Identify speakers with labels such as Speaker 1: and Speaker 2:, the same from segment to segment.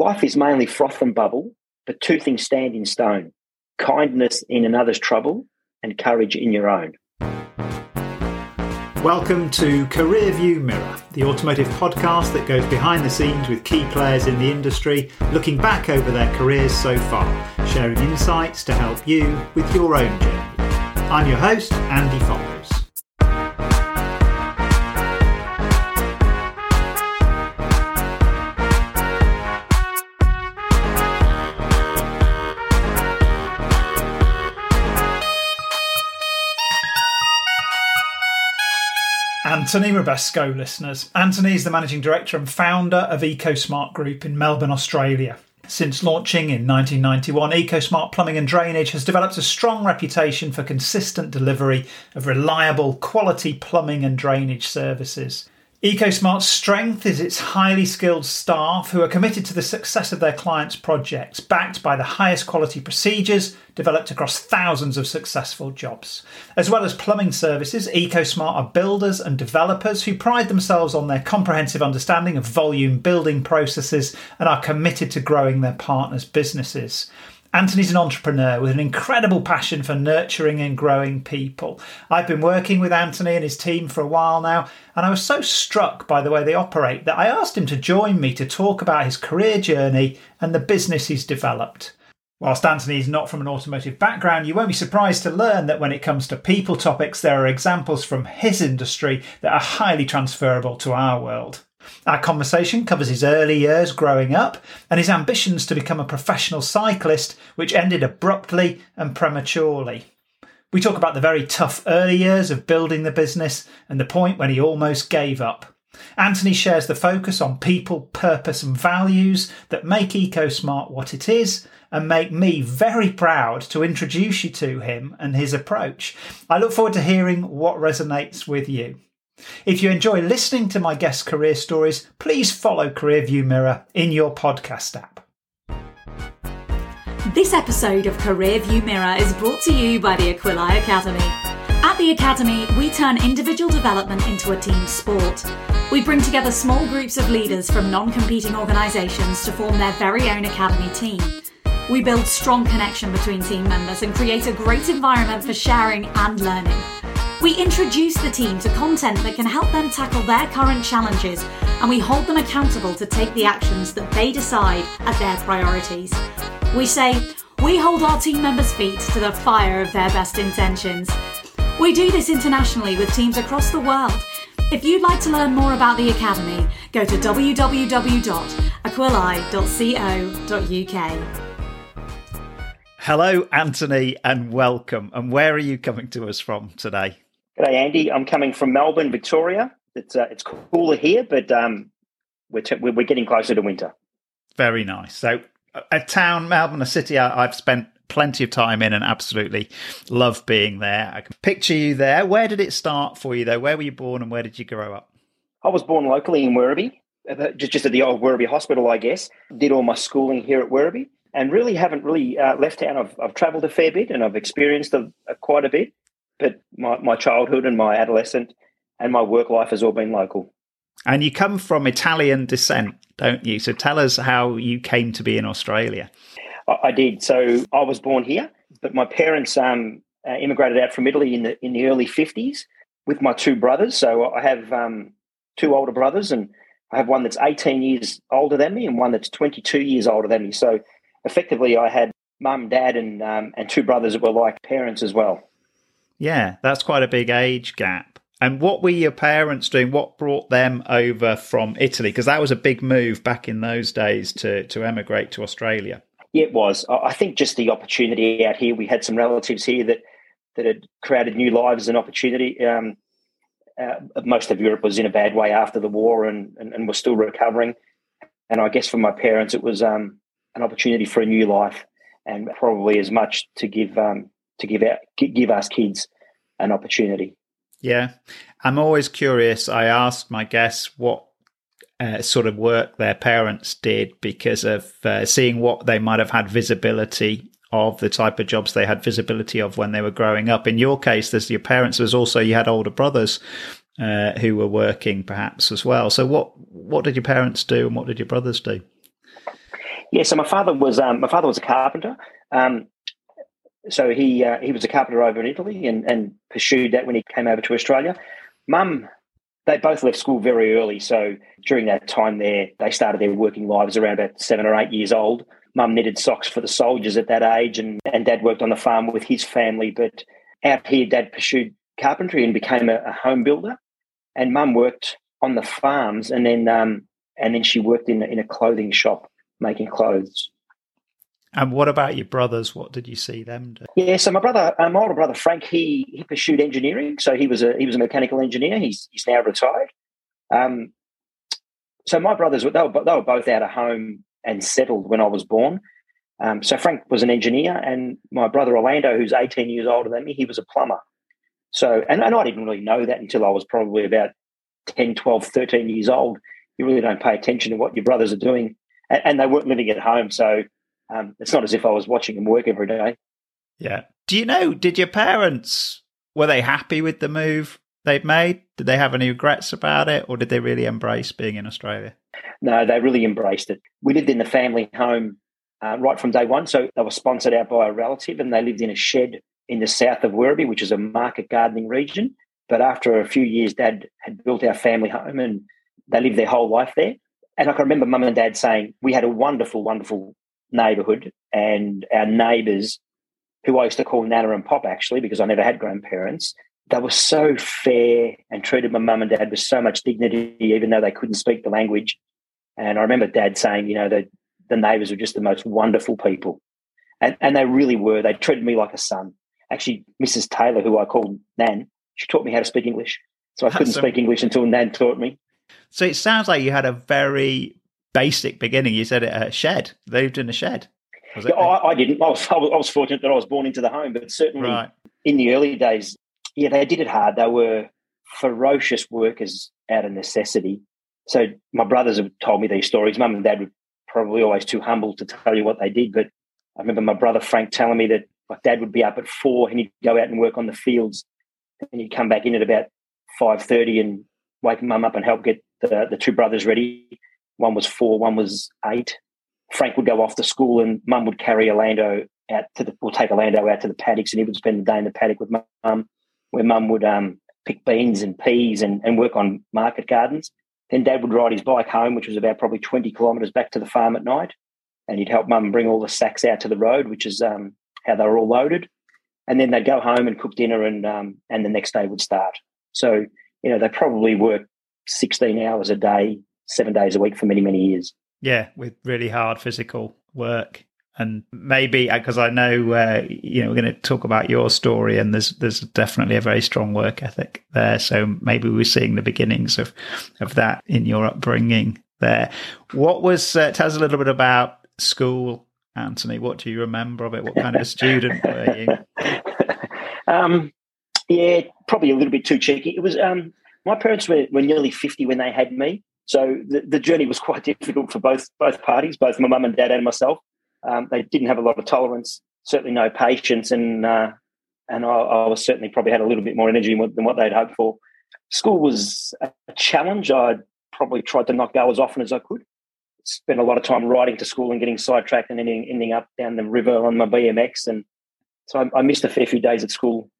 Speaker 1: Life is mainly froth and bubble, but two things stand in stone kindness in another's trouble and courage in your own.
Speaker 2: Welcome to Career View Mirror, the automotive podcast that goes behind the scenes with key players in the industry, looking back over their careers so far, sharing insights to help you with your own journey. I'm your host, Andy Fox. Anthony Robesco, listeners. Anthony is the managing director and founder of EcoSmart Group in Melbourne, Australia. Since launching in 1991, EcoSmart Plumbing and Drainage has developed a strong reputation for consistent delivery of reliable, quality plumbing and drainage services. EcoSmart's strength is its highly skilled staff who are committed to the success of their clients' projects, backed by the highest quality procedures developed across thousands of successful jobs. As well as plumbing services, EcoSmart are builders and developers who pride themselves on their comprehensive understanding of volume building processes and are committed to growing their partners' businesses. Anthony's an entrepreneur with an incredible passion for nurturing and growing people. I've been working with Anthony and his team for a while now, and I was so struck by the way they operate that I asked him to join me to talk about his career journey and the business he's developed. Whilst Anthony is not from an automotive background, you won't be surprised to learn that when it comes to people topics, there are examples from his industry that are highly transferable to our world. Our conversation covers his early years growing up and his ambitions to become a professional cyclist, which ended abruptly and prematurely. We talk about the very tough early years of building the business and the point when he almost gave up. Anthony shares the focus on people, purpose, and values that make EcoSmart what it is and make me very proud to introduce you to him and his approach. I look forward to hearing what resonates with you. If you enjoy listening to my guest career stories, please follow Career View Mirror in your podcast app.
Speaker 3: This episode of Career View Mirror is brought to you by the Aquili Academy. At the Academy, we turn individual development into a team sport. We bring together small groups of leaders from non competing organisations to form their very own Academy team. We build strong connection between team members and create a great environment for sharing and learning. We introduce the team to content that can help them tackle their current challenges, and we hold them accountable to take the actions that they decide are their priorities. We say, we hold our team members' feet to the fire of their best intentions. We do this internationally with teams across the world. If you'd like to learn more about the Academy, go to www.aquili.co.uk.
Speaker 2: Hello, Anthony, and welcome. And where are you coming to us from today?
Speaker 1: G'day, Andy. I'm coming from Melbourne, Victoria. It's uh, it's cooler here, but um, we're, t- we're getting closer to winter.
Speaker 2: Very nice. So, a town, Melbourne, a city I've spent plenty of time in and absolutely love being there. I can picture you there. Where did it start for you, though? Where were you born and where did you grow up?
Speaker 1: I was born locally in Werribee, uh, just at the old Werribee Hospital, I guess. Did all my schooling here at Werribee and really haven't really uh, left town. I've, I've travelled a fair bit and I've experienced a, a, quite a bit but my, my childhood and my adolescent and my work life has all been local.
Speaker 2: And you come from Italian descent, don't you? So tell us how you came to be in Australia.
Speaker 1: I, I did. So I was born here, but my parents um, uh, immigrated out from Italy in the in the early fifties with my two brothers. So I have um, two older brothers, and I have one that's eighteen years older than me, and one that's twenty two years older than me. So effectively, I had mum, dad, and um, and two brothers that were like parents as well.
Speaker 2: Yeah, that's quite a big age gap. And what were your parents doing? What brought them over from Italy? Because that was a big move back in those days to, to emigrate to Australia.
Speaker 1: It was. I think just the opportunity out here. We had some relatives here that that had created new lives and opportunity. Um, uh, most of Europe was in a bad way after the war and, and, and was still recovering. And I guess for my parents, it was um, an opportunity for a new life and probably as much to give um, to give out give us kids an opportunity.
Speaker 2: Yeah, I'm always curious. I ask my guests what uh, sort of work their parents did because of uh, seeing what they might have had visibility of the type of jobs they had visibility of when they were growing up. In your case, there's your parents. There's also you had older brothers uh, who were working perhaps as well. So what what did your parents do and what did your brothers do?
Speaker 1: Yeah, so my father was um, my father was a carpenter. Um, so he uh, he was a carpenter over in Italy and, and pursued that when he came over to Australia. Mum, they both left school very early. So during that time there, they started their working lives around about seven or eight years old. Mum knitted socks for the soldiers at that age, and, and Dad worked on the farm with his family. But out here, Dad pursued carpentry and became a, a home builder, and Mum worked on the farms, and then um, and then she worked in in a clothing shop making clothes.
Speaker 4: And what about your brothers? What did you see them do?
Speaker 1: Yeah, so my brother, uh, my older brother Frank, he he pursued engineering. So he was a he was a mechanical engineer. He's he's now retired. Um, so my brothers they were they were both out of home and settled when I was born. Um, so Frank was an engineer, and my brother Orlando, who's 18 years older than me, he was a plumber. So, and, and I didn't really know that until I was probably about 10, 12, 13 years old. You really don't pay attention to what your brothers are doing. And, and they weren't living at home. So um, it's not as if I was watching him work every day.
Speaker 4: Yeah. Do you know, did your parents, were they happy with the move they'd made? Did they have any regrets about it or did they really embrace being in Australia?
Speaker 1: No, they really embraced it. We lived in the family home uh, right from day one. So they were sponsored out by a relative and they lived in a shed in the south of Werribee, which is a market gardening region. But after a few years, Dad had built our family home and they lived their whole life there. And I can remember Mum and Dad saying we had a wonderful, wonderful neighbourhood, and our neighbours, who I used to call Nana and Pop actually, because I never had grandparents, they were so fair and treated my mum and dad with so much dignity, even though they couldn't speak the language. And I remember Dad saying, you know, that the neighbours were just the most wonderful people, and and they really were. They treated me like a son. Actually, Mrs. Taylor, who I called Nan, she taught me how to speak English. So I couldn't speak English until Nan taught me.
Speaker 4: So it sounds like you had a very basic beginning. You said it, a shed. They lived in a shed.
Speaker 1: Yeah, I, I, didn't. I was, I was fortunate that I was born into the home, but certainly right. in the early days, yeah, they did it hard. They were ferocious workers out of necessity. So my brothers have told me these stories. Mum and dad were probably always too humble to tell you what they did, but I remember my brother Frank telling me that my dad would be up at four and he'd go out and work on the fields, and he'd come back in at about five thirty and wake mum up and help get the, the two brothers ready one was four, one was eight. Frank would go off to school, and Mum would carry Orlando out to the, or take Orlando out to the paddocks, and he would spend the day in the paddock with Mum, where Mum would um, pick beans and peas and, and work on market gardens. Then Dad would ride his bike home, which was about probably twenty kilometres back to the farm at night, and he'd help Mum bring all the sacks out to the road, which is um, how they were all loaded. And then they'd go home and cook dinner, and um, and the next day would start. So you know they probably worked sixteen hours a day, seven days a week for many, many years.
Speaker 4: Yeah, with really hard physical work. And maybe because uh, I know, uh, you know, we're going to talk about your story, and there's there's definitely a very strong work ethic there. So maybe we're seeing the beginnings of of that in your upbringing there. What was uh, tell us a little bit about school, Anthony? What do you remember of it? What kind of a student were you?
Speaker 1: Um, yeah, probably a little bit too cheeky. It was um, my parents were, were nearly fifty when they had me, so the, the journey was quite difficult for both both parties, both my mum and dad and myself. Um, they didn't have a lot of tolerance, certainly no patience, and uh, and I, I, was certainly probably had a little bit more energy than what they'd hoped for. School was a challenge. I probably tried to not go as often as I could. Spent a lot of time riding to school and getting sidetracked and ending, ending up down the river on my BMX. And so I, I missed a fair few days at school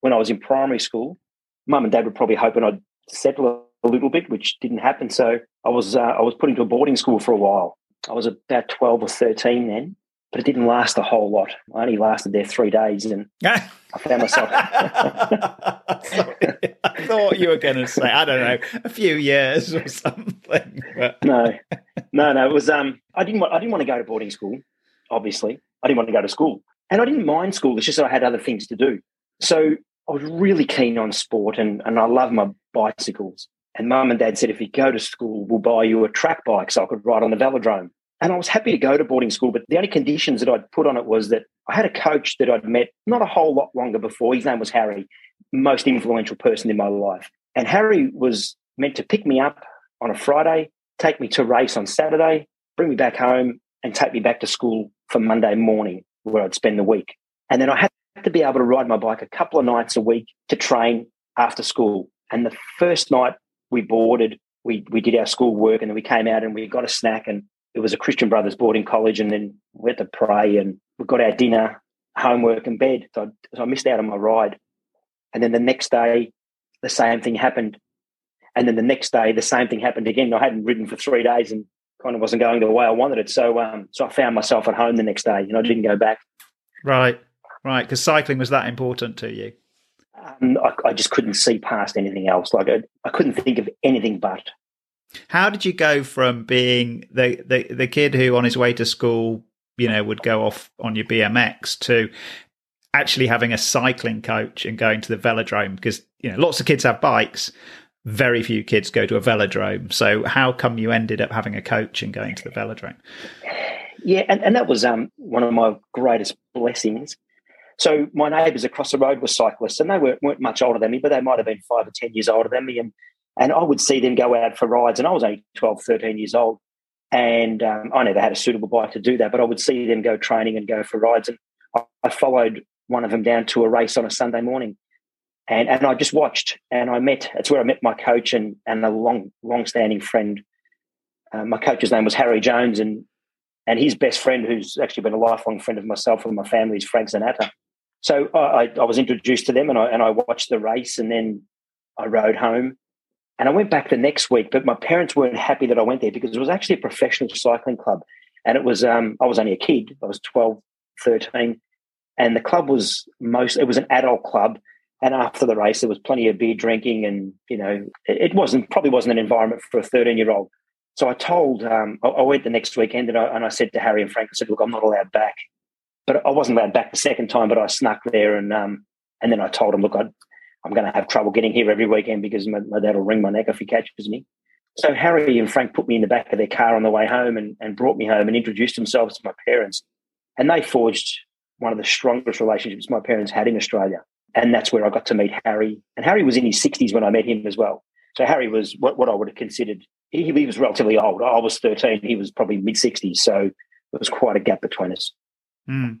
Speaker 1: when I was in primary school. Mum and dad were probably hoping I'd settle a little bit, which didn't happen. So I was uh, I was put into a boarding school for a while. I was about twelve or thirteen then, but it didn't last a whole lot. I only lasted there three days, and I found myself.
Speaker 4: I thought you were going to say I don't know a few years or something. But...
Speaker 1: No, no, no. It was um. I didn't want. I didn't want to go to boarding school. Obviously, I didn't want to go to school, and I didn't mind school. It's just that I had other things to do. So I was really keen on sport, and and I love my bicycles. And mum and dad said, if you go to school, we'll buy you a track bike so I could ride on the velodrome. And I was happy to go to boarding school, but the only conditions that I'd put on it was that I had a coach that I'd met not a whole lot longer before. His name was Harry, most influential person in my life. And Harry was meant to pick me up on a Friday, take me to race on Saturday, bring me back home, and take me back to school for Monday morning, where I'd spend the week. And then I had to be able to ride my bike a couple of nights a week to train after school. And the first night we boarded, we we did our school work, and then we came out and we got a snack, and it was a Christian Brothers boarding college, and then we had to pray, and we got our dinner, homework, and bed. So I, so I missed out on my ride. And then the next day, the same thing happened. And then the next day, the same thing happened again. I hadn't ridden for three days and kind of wasn't going the way I wanted it. So, um, so I found myself at home the next day, and I didn't go back.
Speaker 2: Right, right, because cycling was that important to you.
Speaker 1: Um, I, I, just couldn't see past anything else. Like I, I couldn't think of anything but.
Speaker 2: How did you go from being the, the the kid who, on his way to school, you know, would go off on your BMX to actually having a cycling coach and going to the velodrome? Because you know, lots of kids have bikes, very few kids go to a velodrome. So how come you ended up having a coach and going to the velodrome?
Speaker 1: Yeah, and, and that was um, one of my greatest blessings. So my neighbours across the road were cyclists, and they weren't, weren't much older than me, but they might have been five or ten years older than me. And and I would see them go out for rides, and I was only 12, 13 years old. And um, I never had a suitable bike to do that, but I would see them go training and go for rides. And I, I followed one of them down to a race on a Sunday morning and and I just watched, and I met. That's where I met my coach and and a long long standing friend. Uh, my coach's name was Harry Jones, and and his best friend, who's actually been a lifelong friend of myself and my family, is Frank Zanatta. So I, I was introduced to them, and I and I watched the race, and then I rode home, and I went back the next week. But my parents weren't happy that I went there because it was actually a professional cycling club, and it was um, I was only a kid. I was 12, 13, and the club was most. It was an adult club and after the race, there was plenty of beer drinking, and you know, it, wasn't probably wasn't an environment for a thirteen-year-old. So I told, um, I, I, went the next weekend, and I, and I said to Harry and Frank, I said, "Look, I'm not allowed back." But I wasn't allowed back the second time, but I snuck there, and um, and then I told him, "Look, I, am going to have trouble getting here every weekend because my, my dad will wring my neck if he catches me." So Harry and Frank put me in the back of their car on the way home and, and brought me home and introduced themselves to my parents, and they forged one of the strongest relationships my parents had in Australia and that's where I got to meet Harry. And Harry was in his 60s when I met him as well. So Harry was what, what I would have considered, he, he was relatively old. I was 13, he was probably mid 60s. So there was quite a gap between us.
Speaker 2: Mm.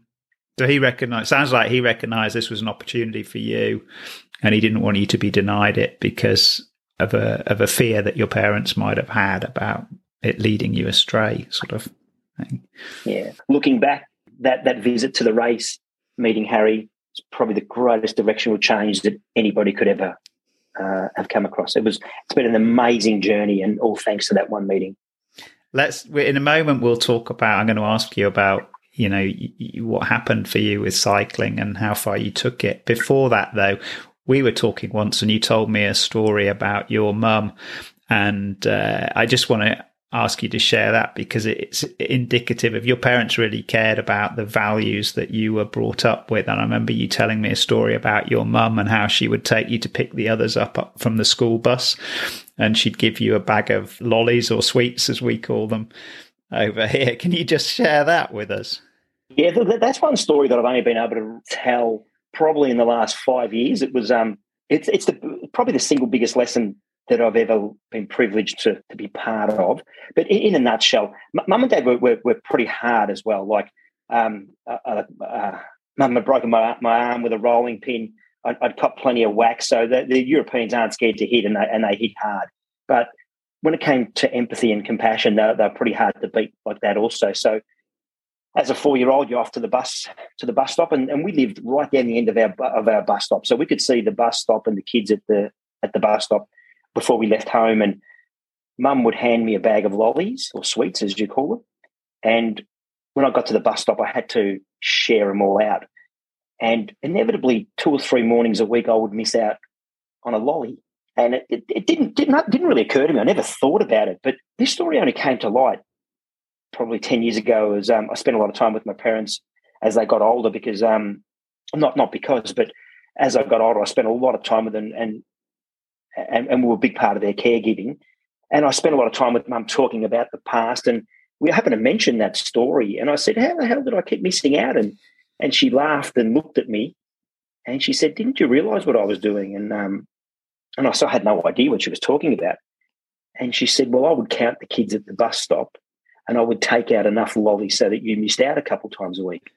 Speaker 2: So he recognized, sounds like he recognized this was an opportunity for you and he didn't want you to be denied it because of a, of a fear that your parents might have had about it leading you astray, sort of thing.
Speaker 1: Yeah. Looking back, that, that visit to the race, meeting Harry, is probably the greatest directional change that anybody could ever uh, have come across. It was it's been an amazing journey, and all thanks to that one meeting.
Speaker 2: Let's in a moment we'll talk about. I'm going to ask you about you know what happened for you with cycling and how far you took it. Before that, though, we were talking once, and you told me a story about your mum, and uh, I just want to ask you to share that because it's indicative of your parents really cared about the values that you were brought up with. And I remember you telling me a story about your mum and how she would take you to pick the others up, up from the school bus and she'd give you a bag of lollies or sweets, as we call them over here. Can you just share that with us?
Speaker 1: Yeah, that's one story that I've only been able to tell probably in the last five years. It was um, it's it's the probably the single biggest lesson that I've ever been privileged to, to be part of. But in, in a nutshell, mum and dad were, were, were, pretty hard as well. Like, um, uh, uh, uh, mum had broken my, my arm with a rolling pin. I'd, I'd plenty of whack, So the, the, Europeans aren't scared to hit and they, and they hit hard. But when it came to empathy and compassion, they're, they're pretty hard to beat like that also. So as a four-year-old, you're off to the bus to the bus stop, and, and we lived right down the end of our of our bus stop, so we could see the bus stop and the kids at the at the bus stop before we left home, and Mum would hand me a bag of lollies or sweets, as you call them. And when I got to the bus stop, I had to share them all out. And inevitably, two or three mornings a week, I would miss out on a lolly. And it, it, it didn't, didn't didn't really occur to me. I never thought about it. But this story only came to light probably ten years ago. As um, I spent a lot of time with my parents as they got older, because um, not not because, but as I got older, I spent a lot of time with them, and and, and we were a big part of their caregiving. And I spent a lot of time with mum talking about the past, and we happened to mention that story. And I said, "How the hell did I keep missing out?" And and she laughed and looked at me, and she said, "Didn't you realise what I was doing?" And um, and I still had no idea what she was talking about. And she said, "Well, I would count the kids at the bus stop, and I would take out enough lolly so that you missed out a couple times a week."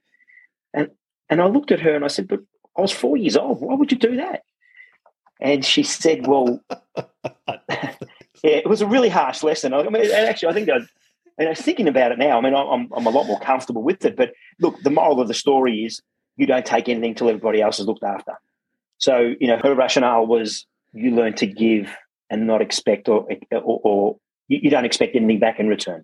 Speaker 1: And and I looked at her and I said, "But I was four years old. Why would you do that?" And she said, "Well, yeah, it was a really harsh lesson. I mean, actually, I think I, And I was thinking about it now. I mean, I'm, I'm a lot more comfortable with it. But look, the moral of the story is you don't take anything till everybody else is looked after. So, you know, her rationale was you learn to give and not expect or, or, or you don't expect anything back in return.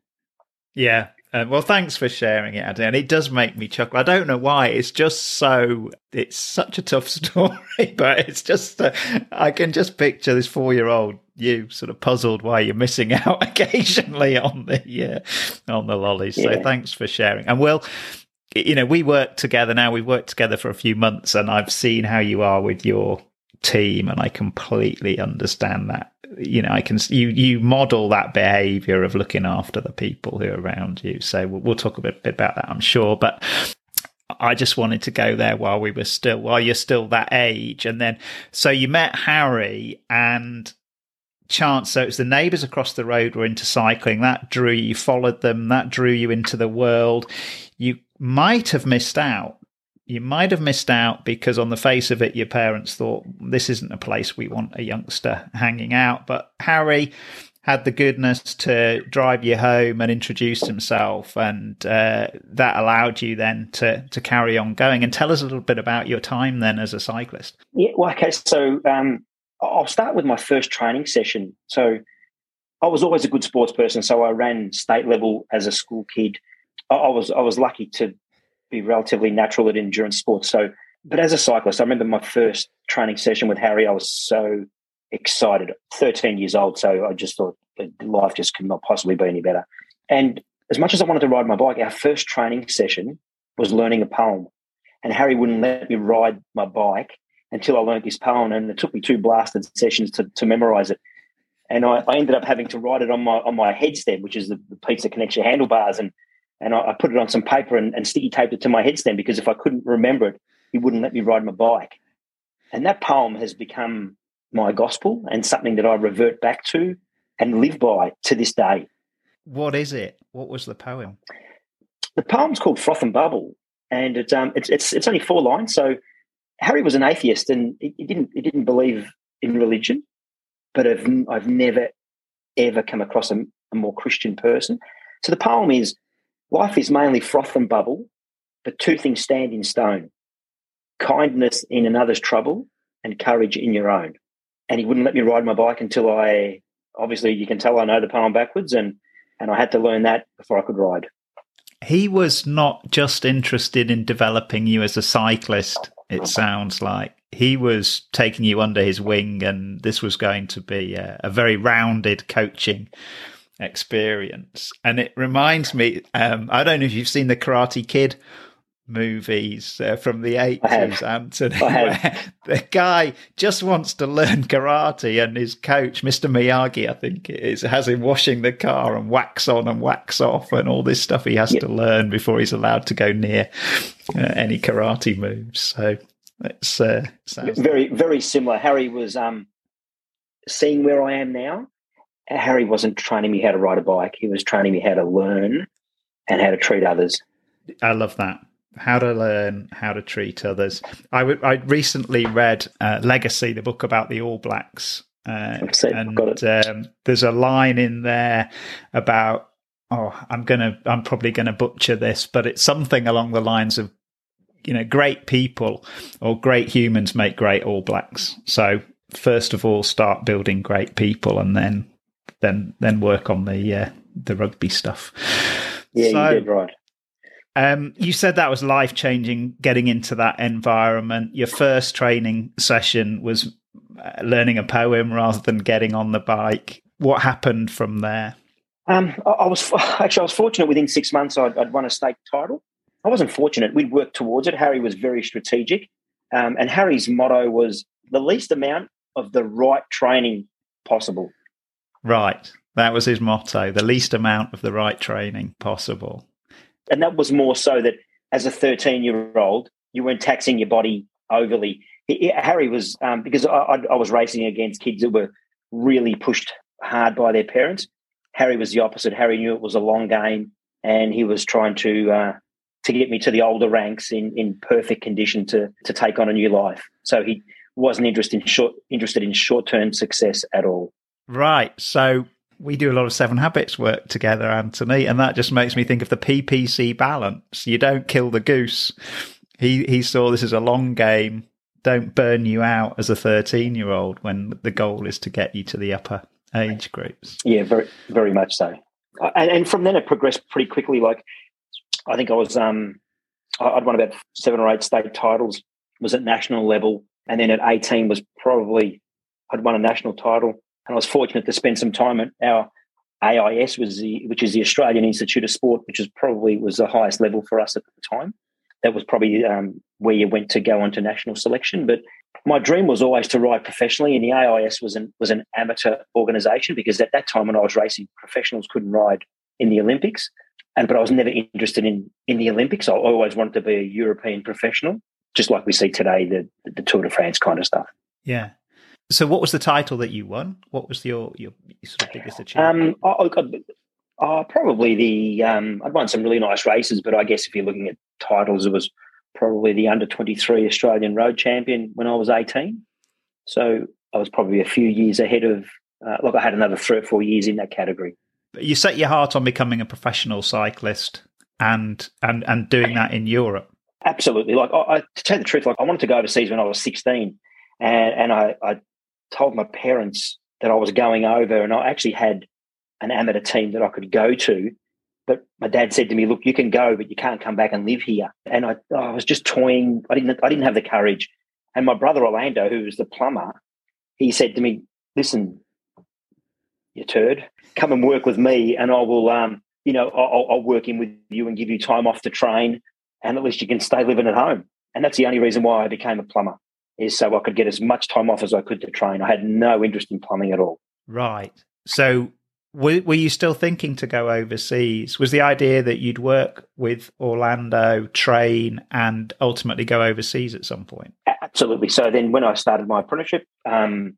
Speaker 2: Yeah. Uh, well, thanks for sharing it, Andy. And it does make me chuckle. I don't know why. It's just so, it's such a tough story, but it's just, uh, I can just picture this four year old you sort of puzzled why you're missing out occasionally on the, uh, on the lollies. Yeah. So thanks for sharing. And we'll, you know, we work together now. We've worked together for a few months and I've seen how you are with your team and I completely understand that. You know, I can you you model that behavior of looking after the people who are around you. So we'll, we'll talk a bit, bit about that, I'm sure. But I just wanted to go there while we were still while you're still that age, and then so you met Harry and chance. So it's the neighbours across the road were into cycling. That drew you. Followed them. That drew you into the world. You might have missed out you might have missed out because on the face of it your parents thought this isn't a place we want a youngster hanging out. But harry had the goodness to drive you home and introduce himself and uh, that allowed you then to to carry on going. And tell us a little bit about your time then as a cyclist.
Speaker 1: Yeah well okay so um, i'll start with my first training session. So i was always a good sports person so i ran state level as a school kid. I was I was lucky to be relatively natural at endurance sports. So, but as a cyclist, I remember my first training session with Harry. I was so excited. Thirteen years old, so I just thought life just could not possibly be any better. And as much as I wanted to ride my bike, our first training session was learning a poem, and Harry wouldn't let me ride my bike until I learned this poem, and it took me two blasted sessions to, to memorize it. And I, I ended up having to write it on my on my headstem, which is the, the piece that connects your handlebars, and and I, I put it on some paper and, and, sticky taped it to my headstem because if I couldn't remember it, he wouldn't let me ride my bike. And that poem has become my gospel and something that I revert back to and live by to this day.
Speaker 2: What is it? What was the poem?
Speaker 1: The poem's called Froth and Bubble, and it's um it's it's it's only four lines. So Harry was an atheist and he, he didn't he didn't believe in religion, but I've I've never ever come across a, a more Christian person. So the poem is Life is mainly froth and bubble, but two things stand in stone kindness in another's trouble and courage in your own. And he wouldn't let me ride my bike until I, obviously, you can tell I know the poem backwards, and, and I had to learn that before I could ride.
Speaker 2: He was not just interested in developing you as a cyclist, it sounds like. He was taking you under his wing, and this was going to be a, a very rounded coaching experience. And it reminds me, um, I don't know if you've seen the Karate Kid movies uh, from the 80s, Anthony, where the guy just wants to learn karate and his coach, Mr. Miyagi, I think it is, has him washing the car and wax on and wax off and all this stuff he has to learn before he's allowed to go near uh, any karate moves. So it's uh,
Speaker 1: very, very similar. Harry was um, seeing where I am now Harry wasn't training me how to ride a bike. He was training me how to learn and how to treat others.
Speaker 2: I love that. How to learn how to treat others. I, w- I recently read uh, Legacy, the book about the All Blacks. Uh, and um, there's a line in there about oh i'm gonna i'm probably gonna butcher this but it's something along the lines of you know great people or great humans make great all blacks so first of all start building great people and then then then work on the uh, the rugby stuff.
Speaker 1: Yeah, so, you did right.
Speaker 2: Um, you said that was life changing getting into that environment. Your first training session was uh, learning a poem rather than getting on the bike. What happened from there?
Speaker 1: Um, I, was actually I was fortunate. Within six months, I'd, I'd, won a state title. I wasn't fortunate. We'd worked towards it. Harry was very strategic, um, and Harry's motto was the least amount of the right training possible.
Speaker 2: Right. That was his motto the least amount of the right training possible.
Speaker 1: And that was more so that as a 13 year old, you weren't taxing your body overly. He, Harry was, um, because I, I, was racing against kids that were really pushed hard by their parents. Harry was the opposite. Harry knew it was a long game and he was trying to. Uh, to get me to the older ranks in, in perfect condition to to take on a new life. So he wasn't interested in short interested in short term success at all.
Speaker 2: Right. So we do a lot of Seven Habits work together, Anthony, and that just makes me think of the PPC balance. You don't kill the goose. He he saw this as a long game. Don't burn you out as a 13 year old when the goal is to get you to the upper age groups.
Speaker 1: Yeah, very very much so. And, and from then it progressed pretty quickly. Like I think I was um I'd won about seven or eight state titles. Was at national level, and then at 18 was probably I'd won a national title and I was fortunate to spend some time at our AIS, was the, which is the Australian Institute of Sport, which is probably was the highest level for us at the time. That was probably um, where you went to go on to national selection. But my dream was always to ride professionally, and the AIS was an was an amateur organisation because at that time when I was racing, professionals couldn't ride in the Olympics. And but I was never interested in in the Olympics. I always wanted to be a European professional, just like we see today the the Tour de France kind of stuff.
Speaker 2: Yeah, so, what was the title that you won? What was your your sort of biggest achievement?
Speaker 1: Um, I, I, probably the um, I'd won some really nice races, but I guess if you're looking at titles, it was probably the under twenty three Australian road champion when I was eighteen. So I was probably a few years ahead of. Uh, look, I had another three or four years in that category.
Speaker 2: You set your heart on becoming a professional cyclist and and and doing that in Europe.
Speaker 1: Absolutely. Like I, I, to tell the truth, like I wanted to go overseas when I was sixteen, and and I, I told my parents that I was going over, and I actually had an amateur team that I could go to. But my dad said to me, "Look, you can go, but you can't come back and live here." And I, I was just toying. I didn't. I didn't have the courage. And my brother Orlando, who was the plumber, he said to me, "Listen, you turd, come and work with me, and I will, um, you know, I'll, I'll work in with you and give you time off to train, and at least you can stay living at home." And that's the only reason why I became a plumber is so I could get as much time off as I could to train. I had no interest in plumbing at all.
Speaker 2: Right. So were, were you still thinking to go overseas? Was the idea that you'd work with Orlando, train, and ultimately go overseas at some point?
Speaker 1: Absolutely. So then when I started my apprenticeship, um,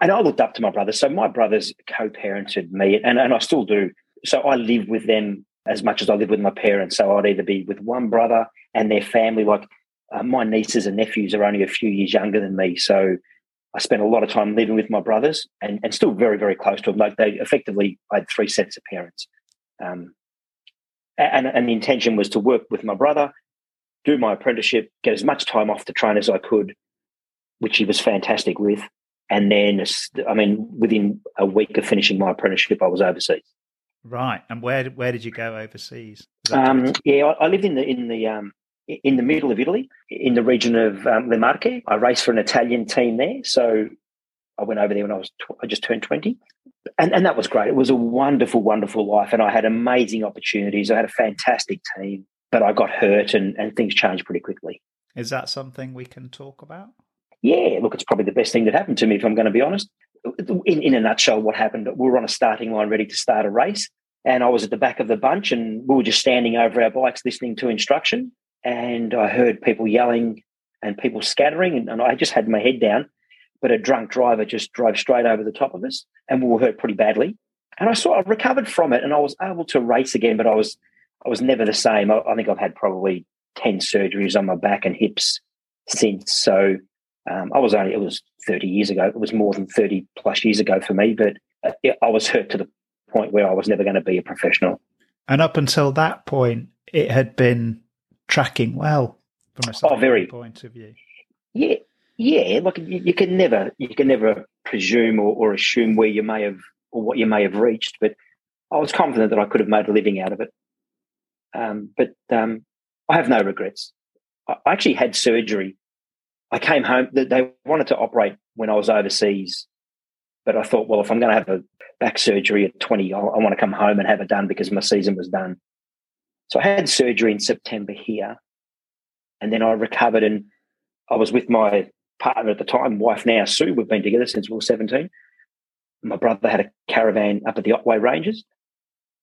Speaker 1: and I looked up to my brothers. So my brothers co-parented me, and, and I still do. So I live with them as much as I live with my parents. So I'd either be with one brother and their family, like uh, my nieces and nephews are only a few years younger than me, so I spent a lot of time living with my brothers and, and still very, very close to them. Like they effectively, I had three sets of parents. Um, and, and the intention was to work with my brother, do my apprenticeship, get as much time off to train as I could, which he was fantastic with. And then, I mean, within a week of finishing my apprenticeship, I was overseas.
Speaker 2: Right. And where where did you go overseas?
Speaker 1: Um, yeah, I, I, lived in the in the um, in the middle of Italy, in the region of um, Le Marche. I raced for an Italian team there, so I went over there when I was tw- I just turned twenty, and and that was great. It was a wonderful, wonderful life, and I had amazing opportunities. I had a fantastic team, but I got hurt, and and things changed pretty quickly.
Speaker 2: Is that something we can talk about?
Speaker 1: Yeah, look, it's probably the best thing that happened to me, if I'm going to be honest. In, in a nutshell, what happened? We were on a starting line, ready to start a race, and I was at the back of the bunch, and we were just standing over our bikes, listening to instruction and I heard people yelling and people scattering, and, and I just had my head down. But a drunk driver just drove straight over the top of us, and we were hurt pretty badly. And I saw I recovered from it, and I was able to race again. But I was I was never the same. I, I think I've had probably ten surgeries on my back and hips since. So um, I was only it was thirty years ago. It was more than thirty plus years ago for me. But uh, I was hurt to the point where I was never going to be a professional.
Speaker 2: And up until that point, it had been tracking well from a oh, very point of view.
Speaker 1: Yeah, yeah. Like you, you can never you can never presume or, or, assume where you may have or what you may have reached, but I was confident that I could have made a living out of it. Um, but um, I have no regrets. I actually had surgery. I came home. They wanted to operate when I was overseas, but I thought, well, if I'm going to have a back surgery at 20, I, I want to come home and have it done because my season was done. So I had surgery in September here, and then I recovered, and I was with my partner at the time, wife now Sue. We've been together since we were seventeen. My brother had a caravan up at the Otway Ranges,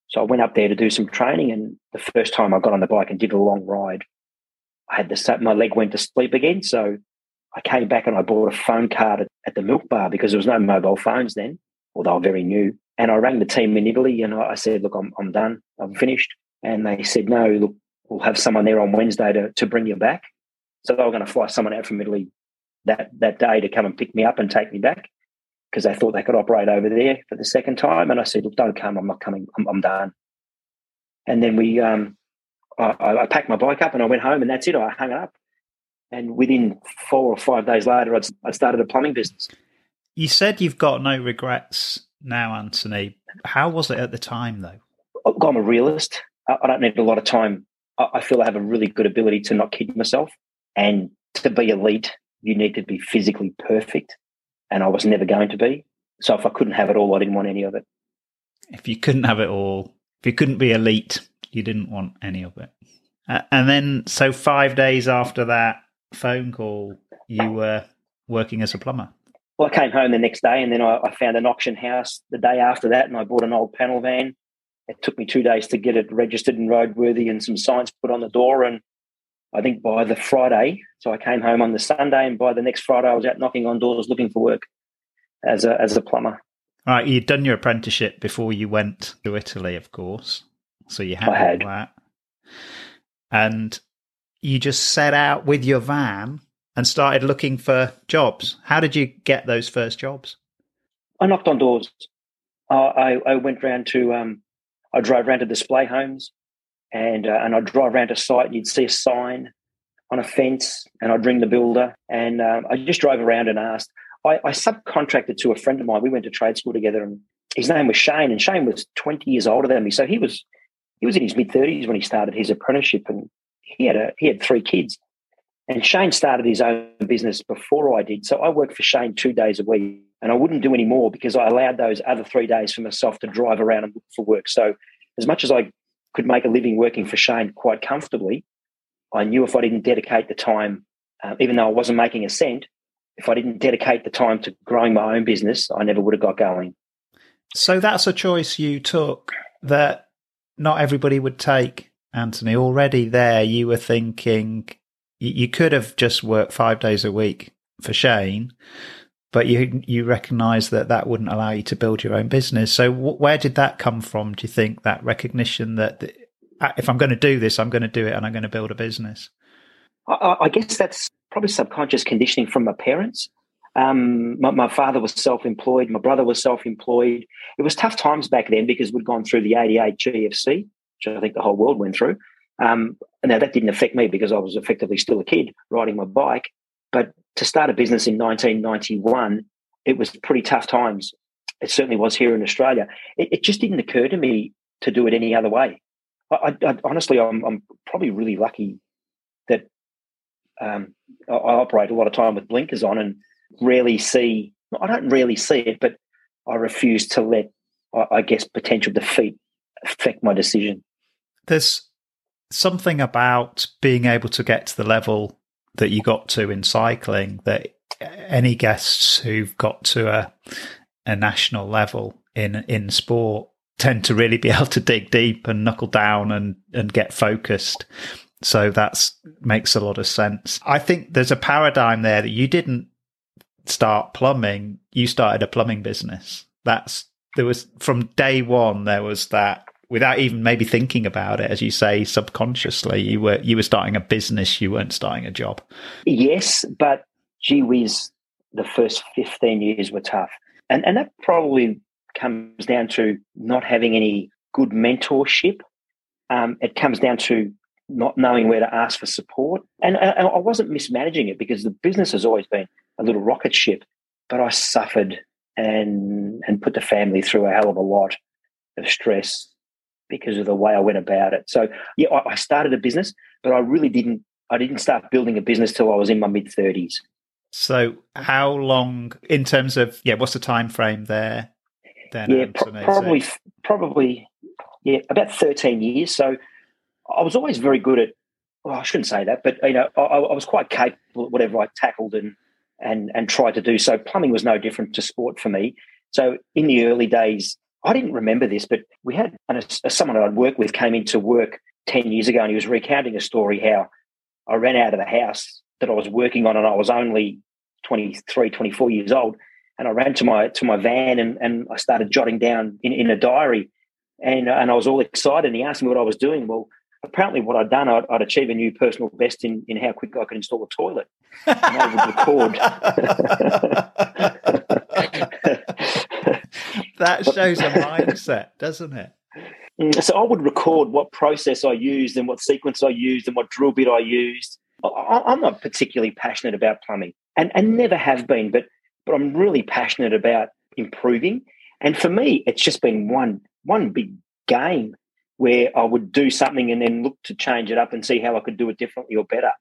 Speaker 1: so I went up there to do some training. And the first time I got on the bike and did a long ride, I had the my leg went to sleep again. So I came back and I bought a phone card at, at the milk bar because there was no mobile phones then, were very new. And I rang the team in Italy and I said, "Look, I'm I'm done. I'm finished." And they said, no, look, we'll have someone there on Wednesday to, to bring you back. So they were going to fly someone out from Italy that, that day to come and pick me up and take me back. because they thought they could operate over there for the second time. And I said, look, don't come. I'm not coming. I'm, I'm done. And then we, um, I, I, packed my bike up and I went home and that's it. I hung it up. And within four or five days later, I'd, I started a plumbing business.
Speaker 2: You said you've got no regrets now, Anthony. How was it at the time, though?
Speaker 1: I'm a realist. I don't need a lot of time. I feel I have a really good ability to not kid myself. And to be elite, you need to be physically perfect and I was never going to be. So if I couldn't have it all, I didn't want any of it.
Speaker 2: If you couldn't have it all, if you couldn't be elite, you didn't want any of it. Uh, and then, so five days after that phone call, you were working as a plumber.
Speaker 1: Well, I came home the next day and then I, I found an auction house the day after that and I bought an old panel van. It took me two days to get it registered and roadworthy and some signs put on the door. And I think by the Friday, so I came home on the Sunday, and by the next Friday, I was out knocking on doors looking for work as a as a plumber.
Speaker 2: All right, you'd done your apprenticeship before you went to Italy, of course. So you had,
Speaker 1: had.
Speaker 2: that, and you just set out with your van and started looking for jobs. How did you get those first jobs?
Speaker 1: I knocked on doors. Uh, I, I went round to um, I drove around to display homes and uh, and I'd drive around a site and you'd see a sign on a fence and I'd ring the builder and um, I just drove around and asked. I, I, subcontracted to a friend of mine. We went to trade school together and his name was Shane and Shane was 20 years older than me. So he was he was in his mid 30s when he started his apprenticeship and he had a he had three kids. And Shane started his own business before I did. So I worked for Shane two days a week and I wouldn't do any more because I allowed those other three days for myself to drive around and look for work. So as much as I could make a living working for Shane quite comfortably. I knew if I didn't dedicate the time, uh, even though I wasn't making a cent, if I didn't dedicate the time to growing my own business, I never would have got going.
Speaker 2: So that's a choice you took that not everybody would take, Anthony. Already there, you were thinking you could have just worked five days a week for Shane, but you you recognise that that wouldn't allow you to build your own business. So w- where did that come from? Do you think that recognition that if I'm going to do this, I'm going to do it, and I'm going to build a business?
Speaker 1: I, I guess that's probably subconscious conditioning from my parents. Um, my, my, father was self-employed. My brother was self-employed. It was tough times back then because we'd gone through the '88 GFC, which I think the whole world went through. Um, now that didn't affect me because I was effectively still a kid riding my bike. But to start a business in 1991, it was pretty tough times. It certainly was here in Australia. It, it just didn't occur to me to do it any other way. I, I, honestly, I'm, I'm, probably really lucky that um, I, I operate a lot of time with blinkers on and rarely see. I don't rarely see it, but I refuse to let, I guess, potential defeat affect my decision.
Speaker 2: There's something about being able to get to the level that you got to in cycling that any guests who've got to a a national level in in sport tend to really be able to dig deep and knuckle down and and get focused. So that's makes a lot of sense. I think there's a paradigm there that you didn't start plumbing you started a plumbing business. That's there was from day one there was that without even maybe thinking about it, as you say, subconsciously, you were you were starting a business, you weren't starting a job.
Speaker 1: Yes, but gee whiz, the first fifteen years were tough, and and that probably comes down to not having any good mentorship. Um, it comes down to not knowing where to ask for support, and, and I wasn't mismanaging it because the business has always been a little rocket ship, but I suffered and and put the family through a hell of a lot of stress because of the way I went about it. So yeah, I, I started a business, but I really didn't. I didn't start building a business till I was in my mid thirties.
Speaker 2: So how long, in terms of yeah, what's the time frame there?
Speaker 1: Then yeah, pro- probably probably yeah, about thirteen years. So I was always very good at. Well, I shouldn't say that, but you know, I, I was quite capable at whatever I tackled and and and tried to do. So plumbing was no different to sport for me. So in the early days, I didn't remember this, but we had and a, someone I'd worked with came into work 10 years ago and he was recounting a story how I ran out of the house that I was working on and I was only 23, 24 years old. And I ran to my to my van and, and I started jotting down in, in a diary. And, and I was all excited. And he asked me what I was doing. Well, apparently what I'd done, I'd, I'd achieved a new personal best in, in how quick I could install a toilet. And I would record.
Speaker 2: that shows a mindset, doesn't it?
Speaker 1: Mm, so I would record what process I used and what sequence I used and what drill bit I used. I'm not particularly passionate about plumbing and, and never have been, but but I'm really passionate about improving. And for me, it's just been one one big game where I would do something and then look to change it up and see how I could do it differently or better.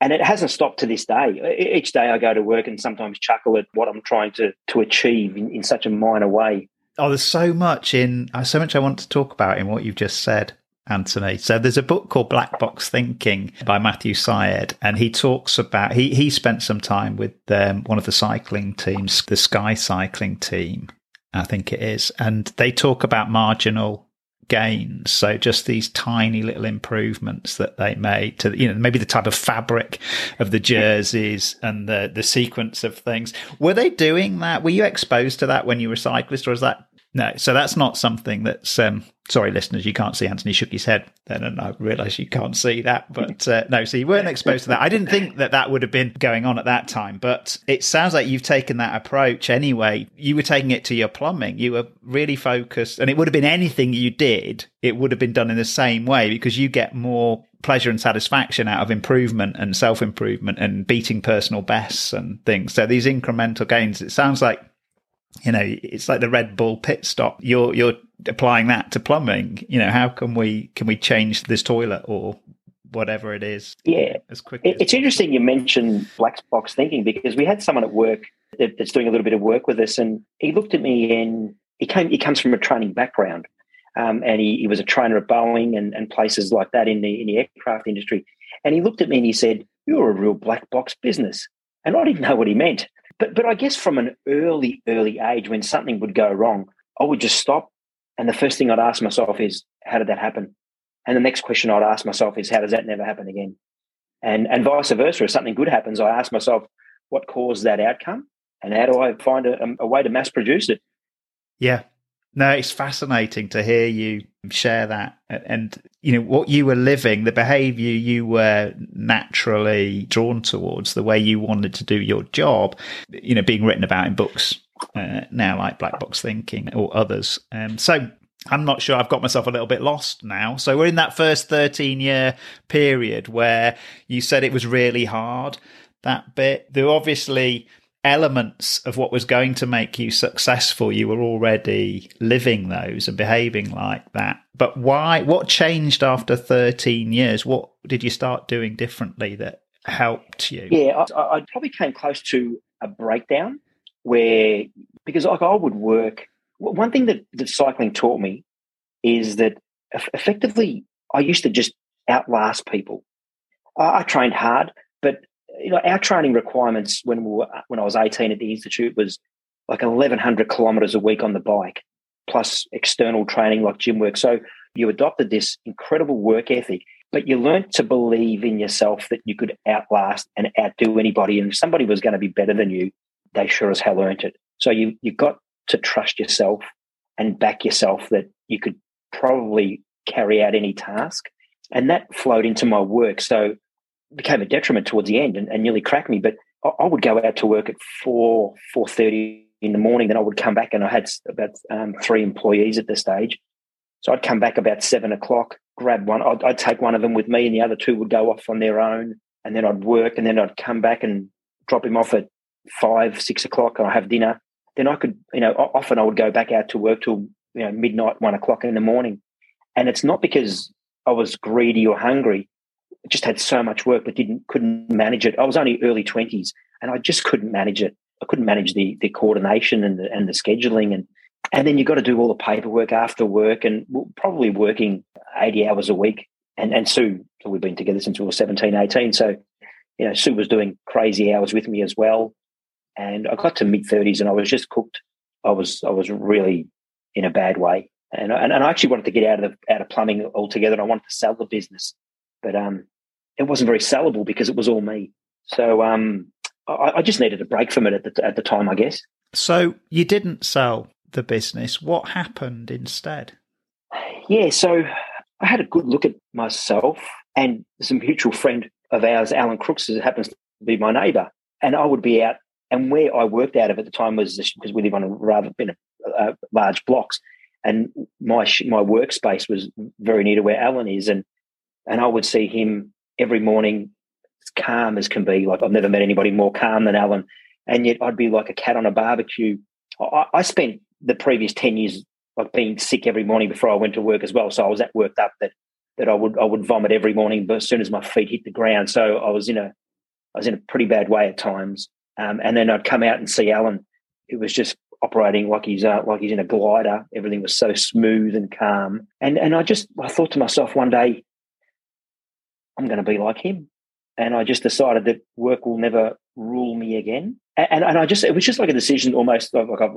Speaker 1: And it hasn't stopped to this day. Each day I go to work and sometimes chuckle at what I'm trying to to achieve in, in such a minor way.
Speaker 2: Oh, there's so much in uh, so much I want to talk about in what you've just said. Anthony. So there's a book called Black Box Thinking by Matthew Syed, and he talks about he he spent some time with um, one of the cycling teams, the Sky Cycling team, I think it is, and they talk about marginal gains. So just these tiny little improvements that they made to, you know, maybe the type of fabric of the jerseys and the, the sequence of things. Were they doing that? Were you exposed to that when you were a cyclist or is that no, so that's not something that's. Um, sorry, listeners, you can't see Anthony shook his head then, and I realise you can't see that. But uh, no, so you weren't exposed to that. I didn't think that that would have been going on at that time, but it sounds like you've taken that approach anyway. You were taking it to your plumbing. You were really focused, and it would have been anything you did. It would have been done in the same way because you get more pleasure and satisfaction out of improvement and self improvement and beating personal bests and things. So these incremental gains. It sounds like you know, it's like the Red Bull pit stop. You're you're applying that to plumbing. You know, how can we can we change this toilet or whatever it is?
Speaker 1: Yeah, as quick. It's interesting you mentioned black box thinking because we had someone at work that's doing a little bit of work with us, and he looked at me and he came. He comes from a training background, um, and he, he was a trainer at Boeing and, and places like that in the in the aircraft industry. And he looked at me and he said, "You're a real black box business," and I didn't know what he meant. But but I guess from an early early age, when something would go wrong, I would just stop, and the first thing I'd ask myself is, "How did that happen?" And the next question I'd ask myself is, "How does that never happen again?" And and vice versa. If something good happens, I ask myself, "What caused that outcome?" And how do I find a, a way to mass produce it?
Speaker 2: Yeah, no, it's fascinating to hear you share that and you know what you were living, the behavior you were naturally drawn towards, the way you wanted to do your job, you know, being written about in books uh, now like Black Box Thinking or others. Um, so I'm not sure. I've got myself a little bit lost now. So we're in that first 13 year period where you said it was really hard. That bit. There obviously elements of what was going to make you successful, you were already living those and behaving like that. But why? What changed after 13 years? What did you start doing differently that helped you?
Speaker 1: Yeah, I, I probably came close to a breakdown where, because like I would work, one thing that, that cycling taught me is that effectively I used to just outlast people. I, I trained hard, but you know, our training requirements when we were, when I was 18 at the institute was like 1100 kilometers a week on the bike, plus external training like gym work. So you adopted this incredible work ethic, but you learned to believe in yourself that you could outlast and outdo anybody. And if somebody was going to be better than you, they sure as hell earned it. So you you got to trust yourself and back yourself that you could probably carry out any task. And that flowed into my work. So became a detriment towards the end and, and nearly cracked me. But I, I, would go out to work at four four thirty in the morning. Then I would come back, and I had about um, three employees at the stage. So I'd come back about seven o'clock, grab one. I'd, I'd, take one of them with me, and the other two would go off on their own. And then I'd work, and then I'd come back and drop him off at five, six o'clock, and I have dinner. Then I could, you know, often I would go back out to work till you know midnight, one o'clock in the morning. And it's not because I was greedy or hungry just had so much work but didn't couldn't manage it. I was only early twenties and I just couldn't manage it. I couldn't manage the the coordination and the, and the scheduling and and then you've got to do all the paperwork after work and probably working 80 hours a week. And and Sue, we've been together since we were 17, 18. So, you know, Sue was doing crazy hours with me as well. And I got to mid 30s and I was just cooked. I was I was really in a bad way. And, and, and I actually wanted to get out of the, out of plumbing altogether. And I wanted to sell the business, but um, it wasn't very sellable because it was all me. So um, I, I, just needed a break from it at the, at the time, I guess.
Speaker 2: So you didn't sell the business. What happened instead?
Speaker 1: Yeah, so I had a good look at myself and some mutual friend of ours, Alan Crooks, who happens to be my neighbour. And I would be out, and where I worked out of at the time was because we live on a rather in a, uh, large blocks, and my my workspace was very near to where Alan is, and and I would see him every morning, as calm as can be. Like I've never met anybody more calm than Alan, and yet I'd be like a cat on a barbecue. I, I spent the previous ten years like being sick every morning before I went to work as well, so I was that worked up that that I would I would vomit every morning, but as soon as my feet hit the ground, so I was in a I was in a pretty bad way at times. Um, and then I'd come out and see Alan. It was just operating like he's uh, like he's in a glider. Everything was so smooth and calm. And and I just I thought to myself one day, I'm going to be like him. And I just decided that work will never rule me again. And, and I just it was just like a decision almost like I've,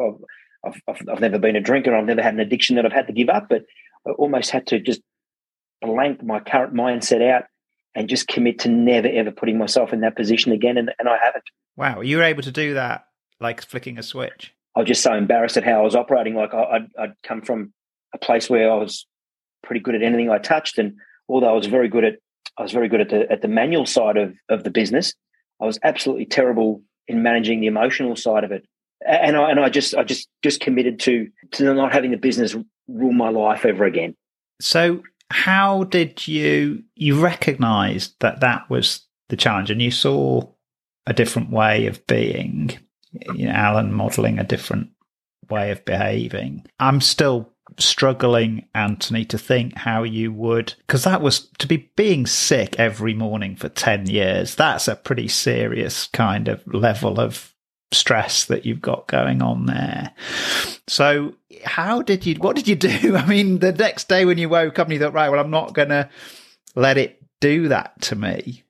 Speaker 1: I've, I've, I've never been a drinker. I've never had an addiction that I've had to give up, but I almost had to just blank my current mindset out and just commit to never ever putting myself in that position again. And, and I haven't.
Speaker 2: Wow, you were able to do that like flicking a switch.
Speaker 1: I was just so embarrassed at how I was operating. Like I, would I'd come from a place where I was pretty good at anything I touched, and although I was very good at, I was very good at the at the manual side of of the business. I was absolutely terrible in managing the emotional side of it, and I and I just I just just committed to to not having the business rule my life ever again.
Speaker 2: So how did you you recognise that that was the challenge and you saw a different way of being you know, alan modeling a different way of behaving i'm still struggling anthony to think how you would because that was to be being sick every morning for 10 years that's a pretty serious kind of level of stress that you've got going on there. So, how did you? What did you do? I mean, the next day when you woke up and you thought, right, well, I'm not going to let it do that to me.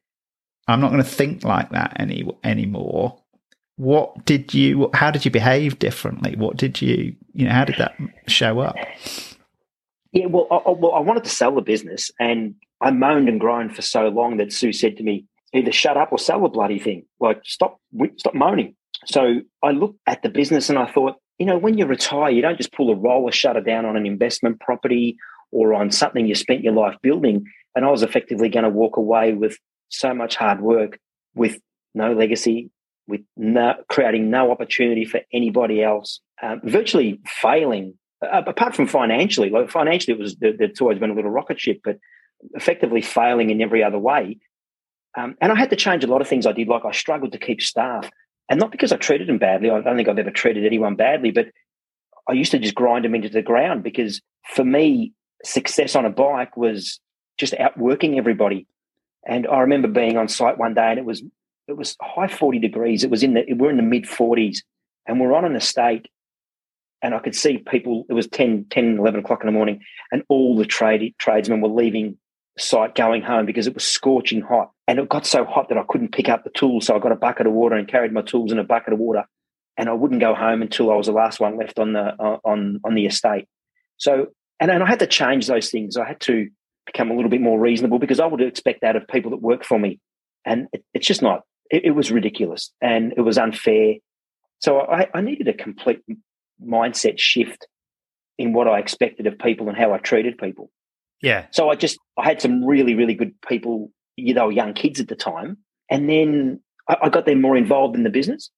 Speaker 2: I'm not going to think like that any anymore. What did you? How did you behave differently? What did you? You know, how did that show up?
Speaker 1: Yeah, well, I, well, I wanted to sell the business, and I moaned and groaned for so long that Sue said to me, "Either shut up or sell the bloody thing. Like, stop, stop moaning." So I looked at the business and I thought, you know, when you retire, you don't just pull a roller shutter down on an investment property or on something you spent your life building. And I was effectively going to walk away with so much hard work, with no legacy, with no, creating no opportunity for anybody else, um, virtually failing. Uh, apart from financially, like financially, it was it's always been a little rocket ship, but effectively failing in every other way. Um, and I had to change a lot of things I did. Like I struggled to keep staff and not because I treated them badly. I don't think I've ever treated anyone badly, but I used to just grind them into the ground because for me, success on a bike was just outworking everybody. And I remember being on site one day and it was it was high 40 degrees. It was in the we're in the mid 40s and we're on an estate and I could see people, it was 10, 10, 11 o'clock in the morning, and all the trade tradesmen were leaving the site going home because it was scorching hot. And it got so hot that I couldn't pick up the tools. So I got a bucket of water and carried my tools in a bucket of water. And I wouldn't go home until I was the last one left on the uh, on on the estate. So and, and I had to change those things. I had to become a little bit more reasonable because I would expect that of people that work for me. And it, it's just not. It, it, was ridiculous and it was unfair. So I, I needed a complete mindset shift in what I expected of people and how I treated people.
Speaker 2: Yeah.
Speaker 1: So I just I had some really really good people. You know, young kids at the time, and then I, I got them more involved in the business,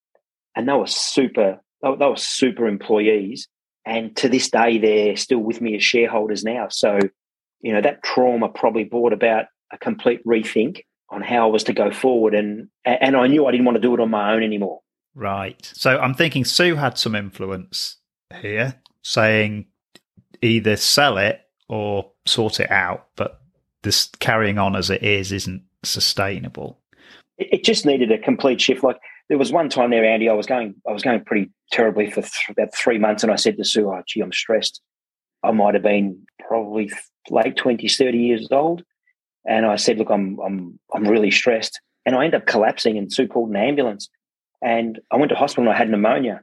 Speaker 1: and they were super. They were, they were super employees, and to this day, they're still with me as shareholders now. So, you know, that trauma probably brought about a complete rethink on how I was to go forward, and and I knew I didn't want to do it on my own anymore.
Speaker 2: Right. So I'm thinking Sue had some influence here, saying either sell it or sort it out. But this carrying on as it is isn't sustainable.
Speaker 1: It, it just needed a complete shift. Like there was one time there, Andy, I was going, I was going pretty terribly for th- about three months, and I said to Sue, "Oh, gee, I'm stressed. I might have been probably late twenties, thirty years old." And I said, "Look, I'm, I'm, I'm really stressed." And I ended up collapsing, and Sue called an ambulance. And I went to hospital and I had pneumonia.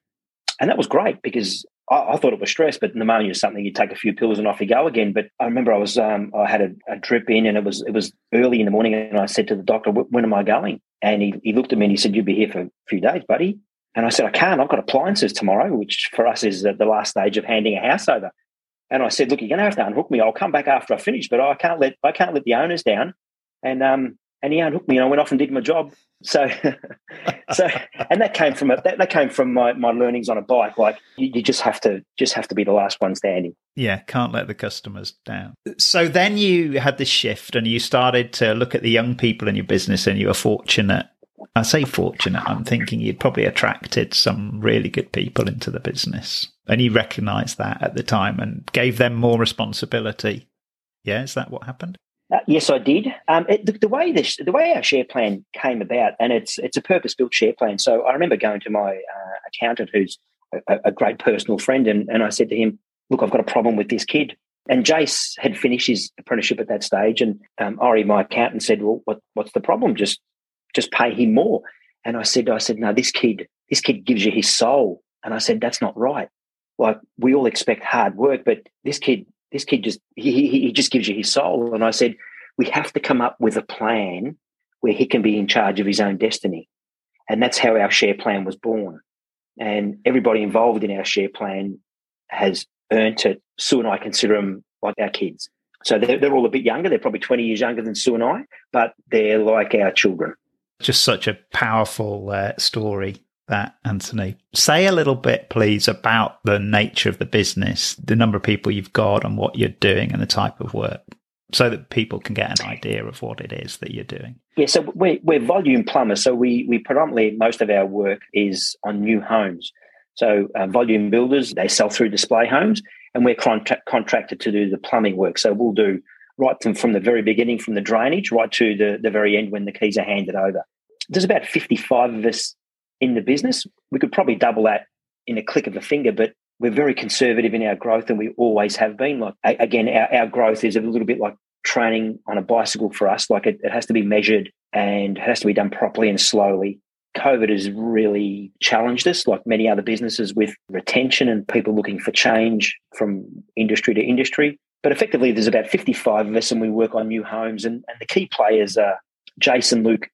Speaker 1: And that was great because I, thought it was stress, but pneumonia is something you take a few pills and off you go again. But I remember I was um, I had a, a, drip in, and it was it was early in the morning, and I said to the doctor, "When am I going?" And he, he looked at me and he said, "You'll be here for a few days, buddy." And I said, "I can't. I've got appliances tomorrow, which for us is the last stage of handing a house over." And I said, "Look, you're going to have to unhook me. I'll come back after I finish, but I can't let I can't let the owners down." And um and he unhooked me and I went off and did my job. So, so, and that came from a, that, that came from my, my learnings on a bike. Like you, you, just have to just have to be the last one standing.
Speaker 2: Yeah, can't let the customers down. So then you had this shift and you started to look at the young people in your business, and you were fortunate. I say fortunate. I'm thinking you'd probably attracted some really good people into the business, and you recognised that at the time and gave them more responsibility. Yeah, is that what happened?
Speaker 1: Uh, yes, I did. Um, it, the, the, way this, the way our share plan came about, and it's it's a purpose built share plan. So I remember going to my uh, accountant, who's a, a, great personal friend, and, and I said to him, "Look, I've got a problem with this kid." And Jace had finished his apprenticeship at that stage, and um, Ori, my accountant, said, "Well, what, what's the problem? Just just pay him more." And I said, "I said, no, this kid, this kid gives you his soul." And I said, "That's not right. Like we all expect hard work, but this kid this kid just he, he just gives you his soul. And I said, we have to come up with a plan where he can be in charge of his own destiny. And that's how our share plan was born. And everybody involved in our share plan has earned it. Sue and I consider them like our kids. So they're, they're all a bit younger. They're probably 20 years younger than Sue and I, but they're like our children.
Speaker 2: Just such a powerful uh, story that, Anthony. Say a little bit, please, about the nature of the business, the number of people you've got, and what you're doing, and the type of work, so that people can get an idea of what it is that you're doing.
Speaker 1: Yeah, so we're, we're volume plumbers. So we, we predominantly, most of our work is on new homes. So uh, volume builders, they sell through display homes, and we're contra- contracted to do the plumbing work. So we'll do right from, from the very beginning, from the drainage, right to the, the very end when the keys are handed over. There's about 55 of us in the business. We could probably double that in a click of a finger, but we're very conservative in our growth and we always have been. Like again, our, our growth is a little bit like training on a bicycle for us. Like it, it has to be measured and has to be done properly and slowly. COVID has really challenged us, like many other businesses, with retention and people looking for change from industry to industry. But effectively, there's about 55 of us, and we work on new homes. And, and the key players are Jason, Luke,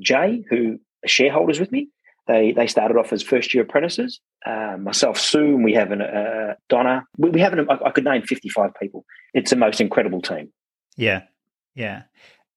Speaker 1: Jay, who are shareholders with me, they they started off as first year apprentices. Uh, myself, Sue, and we have an uh, Donna. We, we have an, I, I could name fifty five people. It's the most incredible team.
Speaker 2: Yeah, yeah.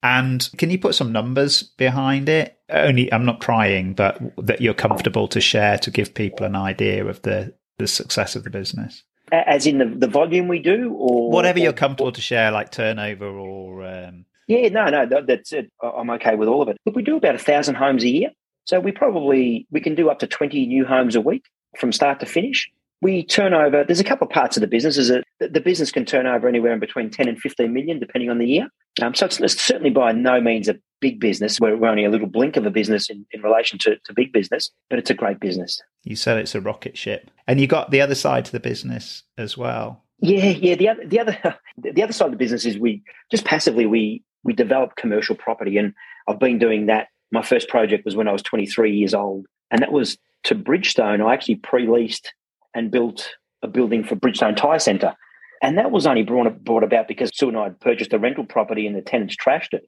Speaker 2: And can you put some numbers behind it? Only I'm not trying, but that you're comfortable to share to give people an idea of the the success of the business.
Speaker 1: As in the, the volume we do, or
Speaker 2: whatever you're comfortable or, to share, like turnover or. Um...
Speaker 1: Yeah, no, no, that, that's it. I'm okay with all of it. Look, we do about a thousand homes a year. So we probably we can do up to 20 new homes a week from start to finish. We turn over, there's a couple of parts of the business. Is that the business can turn over anywhere in between 10 and 15 million, depending on the year. Um, so it's, it's, certainly by no means a big business. We're, we're only a little blink of a business in, in relation to, to big business, but it's a great business.
Speaker 2: You said it's a rocket ship. And you got the other side to the business as well.
Speaker 1: Yeah, yeah. The other, the other, the other side of the business is we just passively we we develop commercial property, and I've been doing that my first project was when I was 23 years old, and that was to Bridgestone. I actually pre-leased and built a building for Bridgestone Tire Centre, and that was only brought, brought about because Sue and I had purchased a rental property and the tenants trashed it,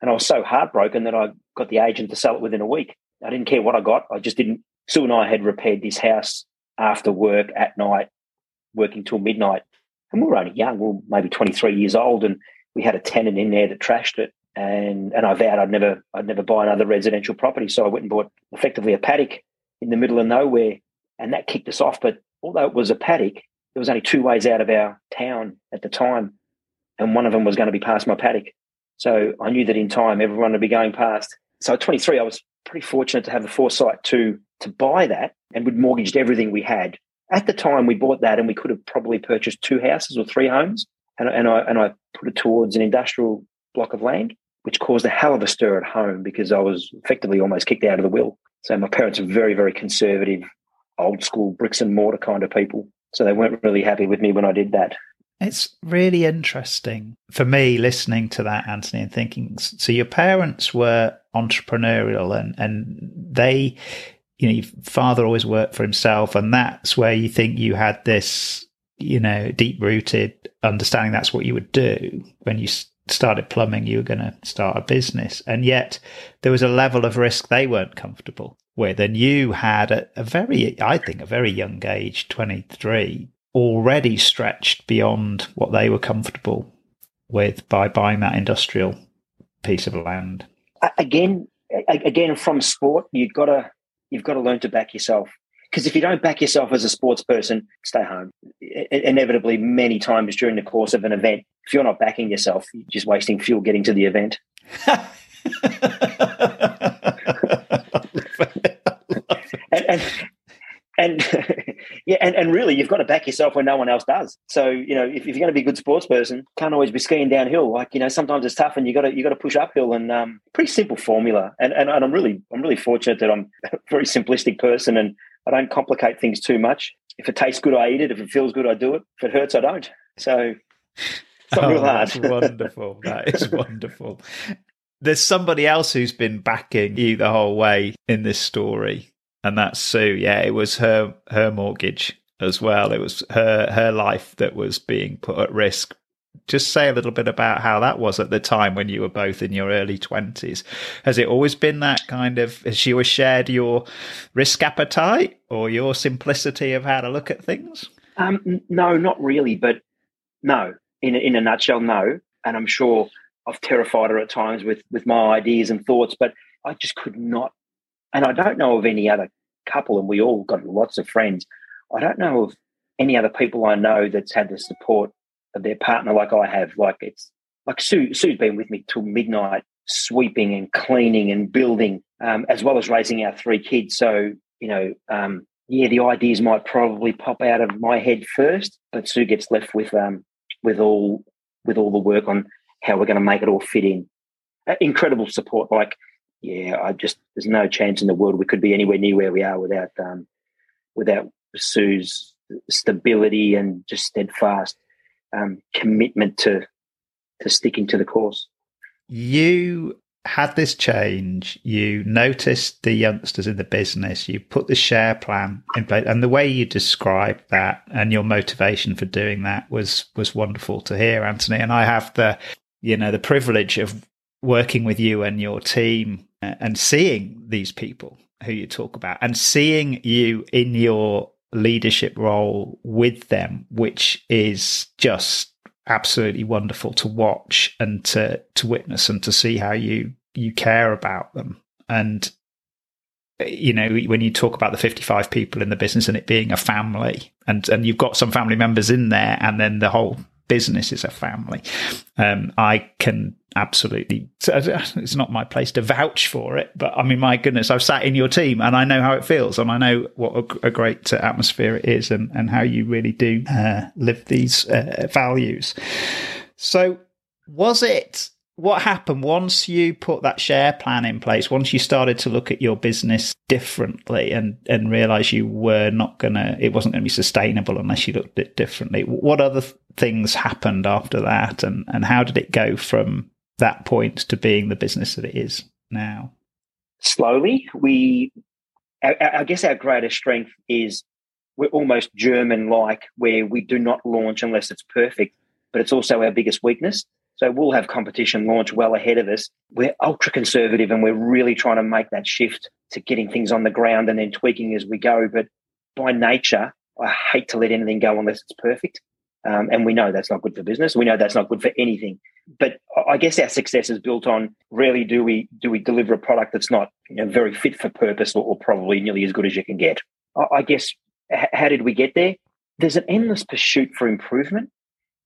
Speaker 1: and I was so heartbroken that I got the agent to sell it within a week. I didn't care what I got; I just didn't. Sue and I had repaired this house after work at night, working till midnight, and we were only young. We were maybe 23 years old, and we had a tenant in there that trashed it and and I vowed I'd never I'd never buy another residential property. So I went and bought effectively a paddock in the middle of nowhere, and that kicked us off. But although it was a paddock, there was only two ways out of our town at the time, and one of them was going to be past my paddock. So I knew that in time everyone would be going past. So at 23, I was pretty fortunate to have the foresight to to buy that, and we'd mortgaged everything we had. At the time, we bought that, and we could have probably purchased two houses or three homes, and, and I and I put it towards an industrial block of land which caused a hell of a stir at home because I was effectively almost kicked out of the will. So my parents are very, very conservative, old school bricks and mortar kind of people. So they weren't really happy with me when I did that.
Speaker 2: It's really interesting for me listening to that, Anthony, and thinking so your parents were entrepreneurial and, and they, you know, your father always worked for himself, and that's where you think you had this, you know, deep rooted understanding that's what you would do when you started plumbing, you were going to start a business. And yet there was a level of risk they weren't comfortable with. And you had a, a very, I think, a very young age, 23, already stretched beyond what they were comfortable with by buying that industrial piece of land.
Speaker 1: Again, again from sport, you've got to you've got to learn to back yourself. Because if you don't back yourself as a sports person, stay home. Inevitably, many times during the course of an event, if you're not backing yourself, you're just wasting fuel getting to the event. and, and, and yeah, and, and really, you've got to back yourself when no one else does. So you know, if, if you're going to be a good sports person, can't always be skiing downhill. Like you know, sometimes it's tough, and you got to you got to push uphill. And um, pretty simple formula. And, and and I'm really I'm really fortunate that I'm a very simplistic person, and I don't complicate things too much. If it tastes good, I eat it. If it feels good, I do it. If it hurts, I don't. So it's not
Speaker 2: oh,
Speaker 1: real hard.
Speaker 2: That's wonderful. That is wonderful. There's somebody else who's been backing you the whole way in this story, and that's Sue. Yeah, it was her her mortgage as well. It was her her life that was being put at risk. Just say a little bit about how that was at the time when you were both in your early twenties. Has it always been that kind of? Has she always shared your risk appetite or your simplicity of how to look at things?
Speaker 1: Um, no, not really. But no, in in a nutshell, no. And I'm sure I've terrified her at times with with my ideas and thoughts, but I just could not. And I don't know of any other couple, and we all got lots of friends. I don't know of any other people I know that's had the support of their partner like I have. Like it's like Sue. Sue's been with me till midnight, sweeping and cleaning and building, um, as well as raising our three kids. So you know, um, yeah, the ideas might probably pop out of my head first, but Sue gets left with um, with all with all the work on how we're going to make it all fit in. Uh, incredible support. Like, yeah, I just there's no chance in the world we could be anywhere near where we are without um, without Sue's stability and just steadfast um, commitment to to sticking to the course.
Speaker 2: You had this change. You noticed the youngsters in the business. You put the share plan in place, and the way you described that and your motivation for doing that was was wonderful to hear, Anthony. And I have the you know the privilege of working with you and your team uh, and seeing these people who you talk about and seeing you in your leadership role with them, which is just absolutely wonderful to watch and to to witness and to see how you you care about them. And you know when you talk about the 55 people in the business and it being a family and and you've got some family members in there and then the whole business is a family. Um, i can absolutely it's not my place to vouch for it but i mean my goodness i've sat in your team and i know how it feels and i know what a, great atmosphere it is and, and how you really do uh, live these uh, values. So was it what happened once you put that share plan in place once you started to look at your business differently and and realize you were not gonna it wasn't gonna be sustainable unless you looked at it differently what other things happened after that and and how did it go from that point to being the business that it is now?
Speaker 1: Slowly, we, I, I guess our greatest strength is we're almost German like, where we do not launch unless it's perfect, but it's also our biggest weakness. So we'll have competition launch well ahead of us. We're ultra conservative and we're really trying to make that shift to getting things on the ground and then tweaking as we go. But by nature, I hate to let anything go unless it's perfect. Um, and we know that's not good for business. We know that's not good for anything. But I guess our success is built on rarely do we do we deliver a product that's not you know, very fit for purpose or, or, probably nearly as good as you can get. I, I guess h- how did we get there? There's an endless pursuit for improvement,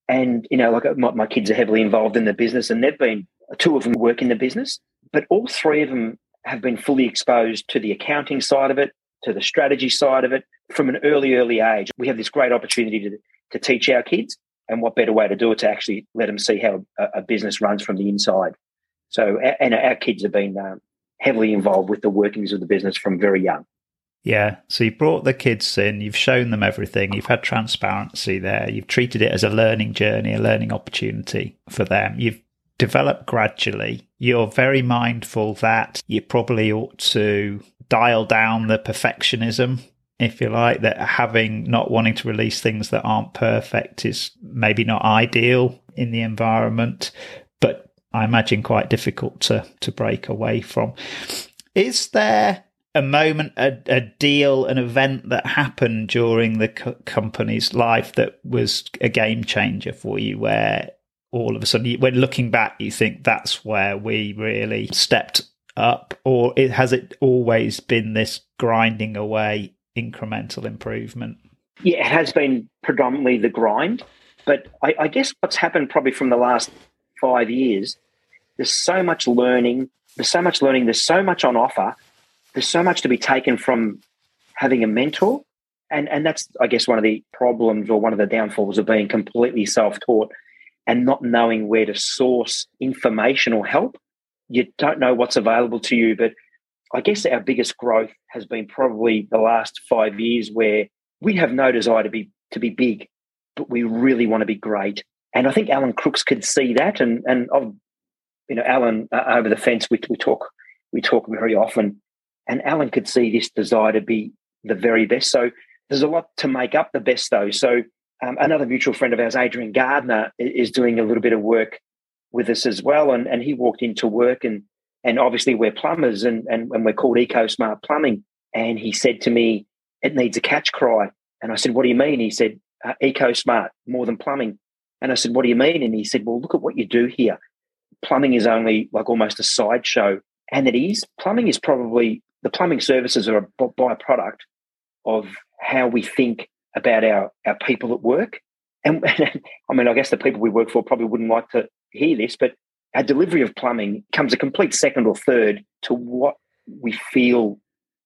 Speaker 1: and you know, like uh, my, my kids are heavily involved in the business, and they've been two of them work in the business, but all three of them have been fully exposed to the accounting side of it, to the strategy side of it from an early, early age. We have this great opportunity to to teach our kids. And what better way to do it to actually let them see how a, a business runs from the inside? So, and our kids have been um, heavily involved with the workings of the business from very young.
Speaker 2: Yeah. So you brought the kids in, you've shown them everything, you've had transparency there, you've treated it as a learning journey, a learning opportunity for them. You've developed gradually. You're very mindful that you probably ought to dial down the perfectionism if you like, that having not wanting to release things that aren't perfect is maybe not ideal in the environment, but I imagine quite difficult to to break away from. Is there a moment, a, a deal, an event that happened during the co- company's life that was a game changer for you, where all of a sudden, when looking back, you think that's where we really stepped up, or it, has it always been this grinding away incremental improvement?
Speaker 1: Yeah, it has been predominantly the grind. But I, I guess what's happened probably from the last five years, there's so much learning, there's so much learning, there's so much on offer, there's so much to be taken from having a mentor. And, and that's, I guess, one of the problems or one of the downfalls of being completely self taught and not knowing where to source information or help. You don't know what's available to you. But I guess our biggest growth has been probably the last five years where we have no desire to be to be big, but we really want to be great. And I think Alan Crooks could see that. And and I've, you know, Alan uh, over the fence, we, we talk we talk very often, and Alan could see this desire to be the very best. So there's a lot to make up the best, though. So um, another mutual friend of ours, Adrian Gardner, is doing a little bit of work with us as well. And and he walked into work and and obviously we're plumbers and and, and we're called EcoSmart Plumbing. And he said to me, it needs a catch cry. And I said, what do you mean? He said, uh, EcoSmart, more than plumbing. And I said, what do you mean? And he said, well, look at what you do here. Plumbing is only like almost a sideshow. And it is. Plumbing is probably, the plumbing services are a byproduct of how we think about our, our people at work. And I mean, I guess the people we work for probably wouldn't like to hear this, but our delivery of plumbing comes a complete second or third to what we feel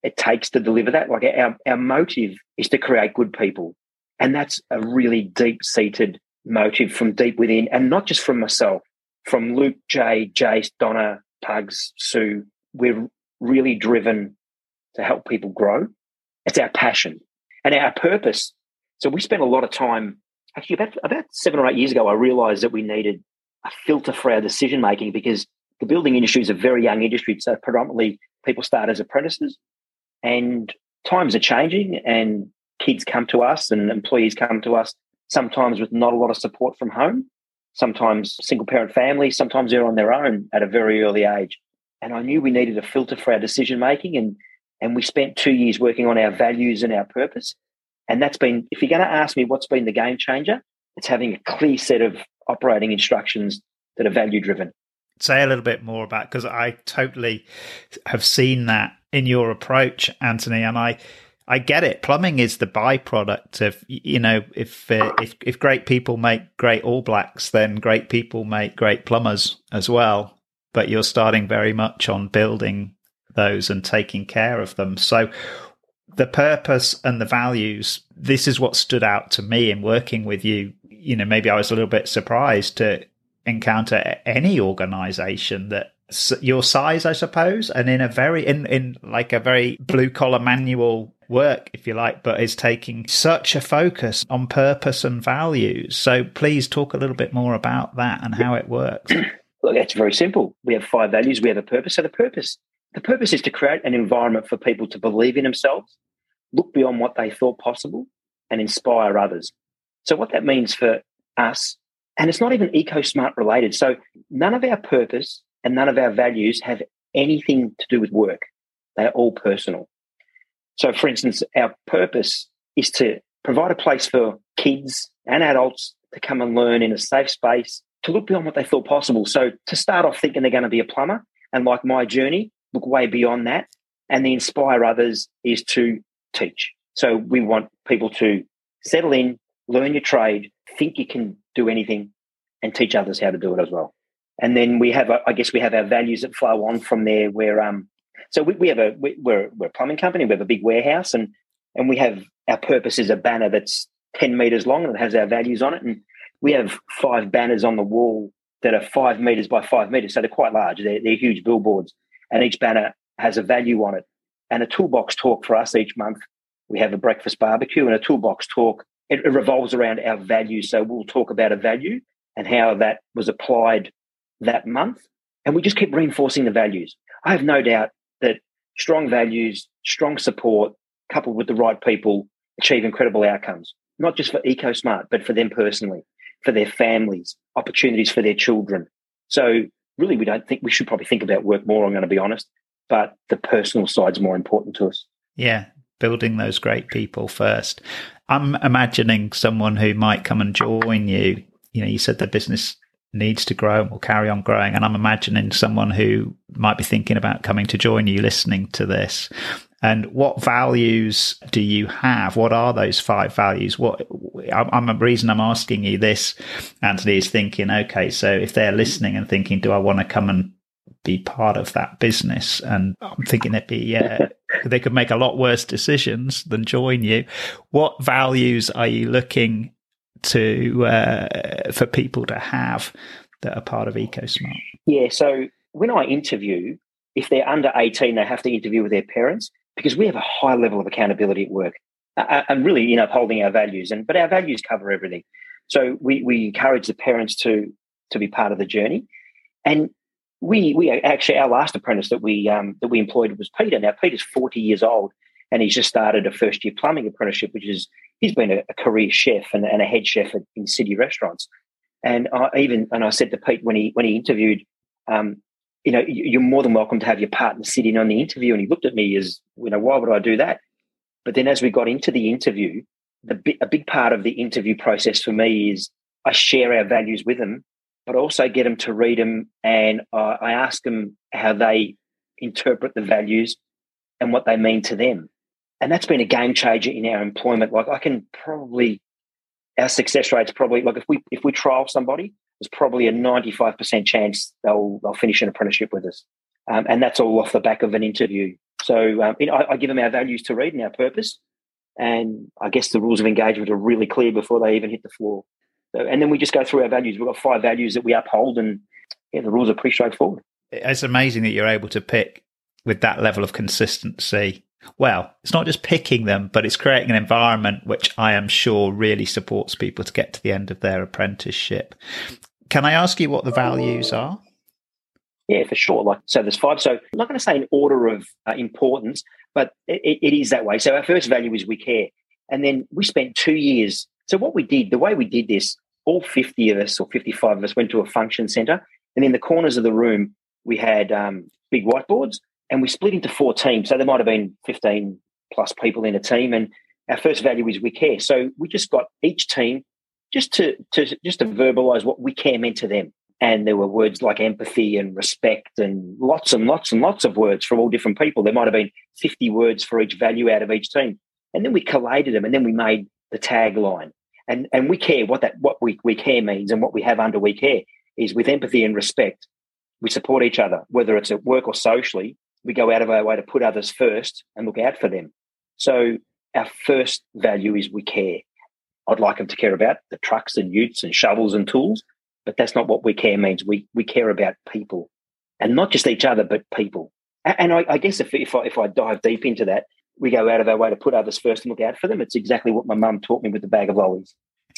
Speaker 1: it takes to deliver that. Like our, our motive is to create good people. And that's a really deep seated motive from deep within, and not just from myself, from Luke, Jay, Jace, Donna, Pugs, Sue. We're really driven to help people grow. It's our passion and our purpose. So we spent a lot of time. Actually, about about seven or eight years ago, I realised that we needed a filter for our decision making because the building industry is a very young industry. So predominantly people start as apprentices, and times are changing, and kids come to us and employees come to us sometimes with not a lot of support from home, sometimes single parent families, sometimes they're on their own at a very early age. And I knew we needed a filter for our decision making and and we spent two years working on our values and our purpose. And that's been, if you're going to ask me what's been the game changer, it's having a clear set of operating instructions that are value driven.
Speaker 2: Say a little bit more about because I totally have seen that in your approach, Anthony, and I I get it. Plumbing is the byproduct of you know if uh, if if great people make great All Blacks, then great people make great plumbers as well. But you're starting very much on building those and taking care of them. So the purpose and the values. This is what stood out to me in working with you. You know, maybe I was a little bit surprised to encounter any organization that your size, I suppose, and in a very in in like a very blue collar manual work, if you like, but is taking such a focus on purpose and values. So please talk a little bit more about that and how it works.
Speaker 1: Look, it's very simple. We have five values. We have a purpose. So the purpose, the purpose is to create an environment for people to believe in themselves, look beyond what they thought possible, and inspire others. So what that means for us, and it's not even eco-smart related. So none of our purpose and none of our values have anything to do with work. They are all personal. So, for instance, our purpose is to provide a place for kids and adults to come and learn in a safe space, to look beyond what they thought possible. So, to start off thinking they're going to be a plumber, and like my journey, look way beyond that. And the inspire others is to teach. So, we want people to settle in, learn your trade, think you can do anything, and teach others how to do it as well. And then we have, I guess, we have our values that flow on from there. Where um, so we, we have a we, we're we're a plumbing company. We have a big warehouse, and and we have our purpose is a banner that's ten meters long and it has our values on it. And we have five banners on the wall that are five meters by five meters, so they're quite large. They're, they're huge billboards, and each banner has a value on it. And a toolbox talk for us each month. We have a breakfast barbecue and a toolbox talk. It, it revolves around our values. So we'll talk about a value and how that was applied that month. And we just keep reinforcing the values. I have no doubt that strong values, strong support, coupled with the right people, achieve incredible outcomes, not just for EcoSmart, but for them personally, for their families, opportunities for their children. So, really, we don't think we should probably think about work more, I'm going to be honest, but the personal side's more important to us.
Speaker 2: Yeah, building those great people first. I'm imagining someone who might come and join you. You know, you said the business needs to grow and will carry on growing. And I'm imagining someone who might be thinking about coming to join you listening to this. And what values do you have? What are those five values? What I'm a reason I'm asking you this, Anthony, is thinking, okay, so if they're listening and thinking, do I want to come and be part of that business? And I'm thinking it'd be, yeah, they could make a lot worse decisions than join you. What values are you looking to uh, for people to have that are part of EcoSmart?
Speaker 1: Yeah, so when I interview, if they're under 18, they have to interview with their parents because we have a high level of accountability at work uh, and really, you know, upholding our values. And but our values cover everything. So we we encourage the parents to to be part of the journey. And we we actually our last apprentice that we um, that we employed was Peter. Now Peter's 40 years old and he's just started a first year plumbing apprenticeship, which is he's been a, a career chef and, and, a head chef at, in city restaurants. And I even and I said to Pete when he when he interviewed, um, you know, you're more than welcome to have your partner sit in on the interview. And he looked at me as, you know, why would I do that? But then as we got into the interview, the a big part of the interview process for me is I share our values with them, but also get them to read them, and uh, I ask them how they interpret the values and what they mean to them. And that's been a game changer in our employment. Like I can probably our success rate's probably like if we if we trial somebody, there's probably a 95% chance they'll they'll finish an apprenticeship with us. Um, and that's all off the back of an interview. So um, you know, I, I, give them our values to read and our purpose, and I guess the rules of engagement are really clear before they even hit the floor. So, and then we just go through our values. We've got five values that we uphold, and yeah, the rules are pretty straightforward.
Speaker 2: It's amazing that you're able to pick with that level of consistency well, it's not just picking them, but it's creating an environment which I am sure really supports people to get to the end of their apprenticeship. Can I ask you what the values are?
Speaker 1: Yeah, for sure. Like so, there's five. So I'm not going to say in order of uh, importance, but it, it is that way. So our first value is we care, and then we spent two years. So what we did, the way we did this, all 50 of us or 55 of us went to a function center, and in the corners of the room we had um, big whiteboards, and we split into four teams. So there might have been 15 plus people in a team. And our first value is we care. So we just got each team just to, to just to verbalize what we care meant to them. And there were words like empathy and respect and lots and lots and lots of words from all different people. There might have been 50 words for each value out of each team. And then we collated them and then we made the tagline. And and we care what that what we, we care means and what we have under we care is with empathy and respect. We support each other, whether it's at work or socially, we go out of our way to put others first and look out for them. So our first value is we care. I'd like them to care about the trucks and utes and shovels and tools, but that's not what we care means. We we care about people, and not just each other, but people. And I, I guess if if I, if I dive deep into that, we go out of our way to put others first and look out for them. It's exactly what my mum taught me with the bag of lollies.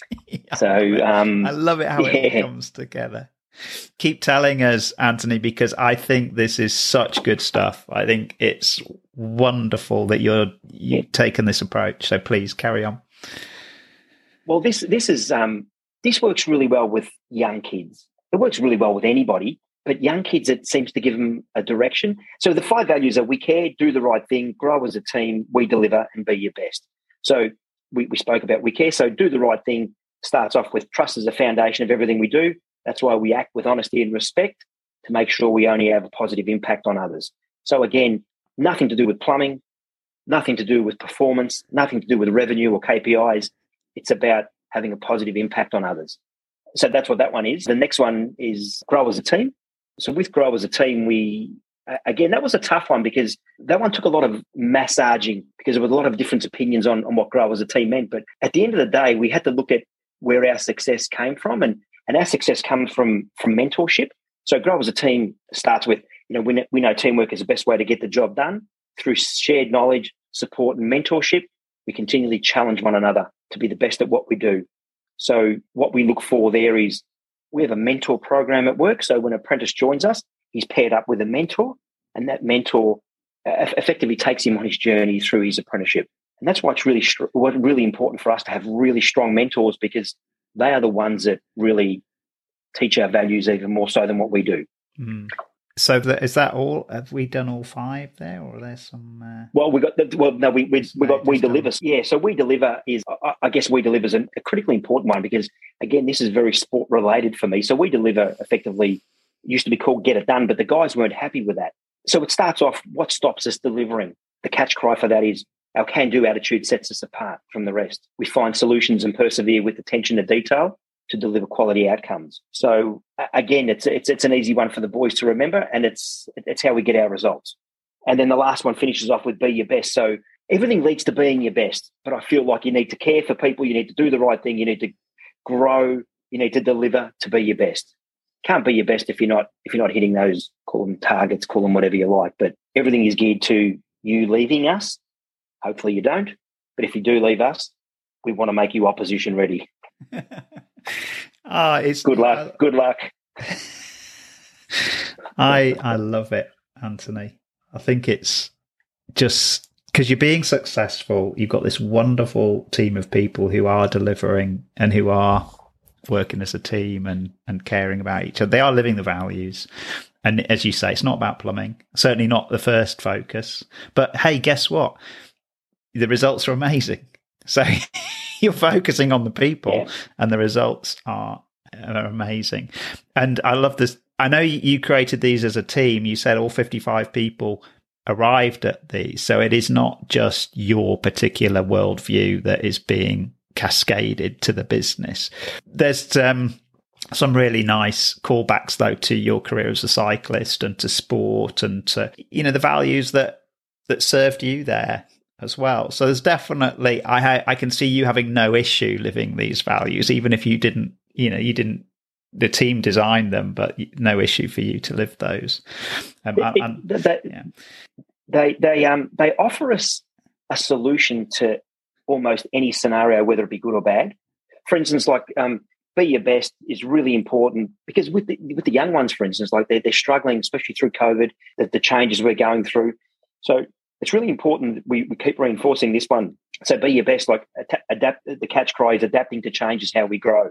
Speaker 1: so um,
Speaker 2: I love it how yeah. it comes together. Keep telling us, Anthony, because I think this is such good stuff. I think it's wonderful that you're you've taken this approach. So please carry on.
Speaker 1: Well, this this is um, this works really well with young kids. It works really well with anybody, but young kids, it seems to give them a direction. So the five values are: we care, do the right thing, grow as a team, we deliver, and be your best. So we, we spoke about we care. So do the right thing starts off with trust as a foundation of everything we do. That's why we act with honesty and respect to make sure we only have a positive impact on others. So again, nothing to do with plumbing, nothing to do with performance, nothing to do with revenue or KPIs. It's about having a positive impact on others. So that's what that one is. The next one is grow as a team. So with grow as a team, we again that was a tough one because that one took a lot of massaging because there was a lot of different opinions on, on what grow as a team meant. But at the end of the day, we had to look at where our success came from and and our success comes from from mentorship. So grow as a team starts with, you know, we, we know teamwork is the best way to get the job done. Through shared knowledge, support, and mentorship, we continually challenge one another to be the best at what we do. So what we look for there is we have a mentor program at work. So when an apprentice joins us, he's paired up with a mentor, and that mentor effectively takes him on his journey through his apprenticeship. And that's why it's really really important for us to have really strong mentors because they are the ones that really teach our values even more so than what we do.
Speaker 2: Mm. So is that all? Have we done all five there, or are there some? Uh...
Speaker 1: Well, we got the, well, no, we we, we got we deliver. Yeah, so we deliver is I guess we deliver is a critically important one because again, this is very sport related for me. So we deliver effectively used to be called get it done, but the guys weren't happy with that. So it starts off. What stops us delivering? The catch cry for that is our can do attitude sets us apart from the rest. We find solutions and persevere with attention to detail to deliver quality outcomes. So again, it's it's it's an easy one for the boys to remember, and it's it's how we get our results. And then the last one finishes off with be your best. So everything leads to being your best, but I feel like you need to care for people, you need to do the right thing, you need to grow, you need to deliver to be your best. Can't be your best if you're not if you're not hitting those call them targets, call them whatever you like. But everything is geared to you leaving us. Hopefully you don't. But if you do leave us, we want to make you opposition ready.
Speaker 2: Ah, it's
Speaker 1: good luck. Uh, good luck.
Speaker 2: I I love it, Anthony. I think it's just because you're being successful. You've got this wonderful team of people who are delivering and who are working as a team and and caring about each other. They are living the values. And as you say, it's not about plumbing. Certainly not the first focus. But hey, guess what? The results are amazing. So you're focusing on the people, yeah. and the results are, are amazing. And I love this. I know you created these as a team. You said all 55 people arrived at these. So it is not just your particular worldview that is being cascaded to the business. There's um, some really nice callbacks though to your career as a cyclist and to sport and to you know the values that that served you there as well. So there's definitely I I can see you having no issue living these values, even if you didn't, you know, you didn't. The team designed them, but no issue for you to live those. Um,
Speaker 1: it, and, they, yeah. they they um they offer us a solution to almost any scenario, whether it be good or bad. For instance, like um, be your best is really important because with the with the young ones, for instance, like they're they're struggling, especially through COVID, the, the changes we're going through. So it's really important that we, we keep reinforcing this one. So be your best, like adapt. The catch cry is adapting to change is how we grow.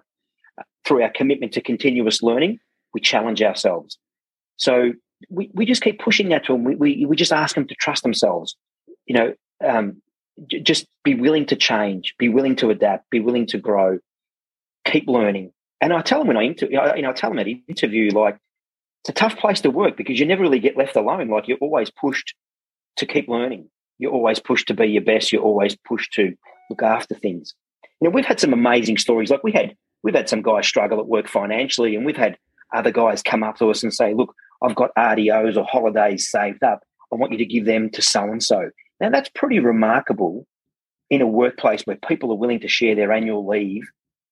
Speaker 1: Through our commitment to continuous learning, we challenge ourselves. So we, we just keep pushing that to them. We, we, we just ask them to trust themselves. You know, um, j- just be willing to change, be willing to adapt, be willing to grow, keep learning. And I tell them when I interview, you know, I tell them at interview, like, it's a tough place to work because you never really get left alone. Like you're always pushed to keep learning. You're always pushed to be your best. You're always pushed to look after things. You know, we've had some amazing stories. Like we had, we've had some guys struggle at work financially, and we've had other guys come up to us and say, "Look, I've got RDOs or holidays saved up. I want you to give them to so and so." Now that's pretty remarkable in a workplace where people are willing to share their annual leave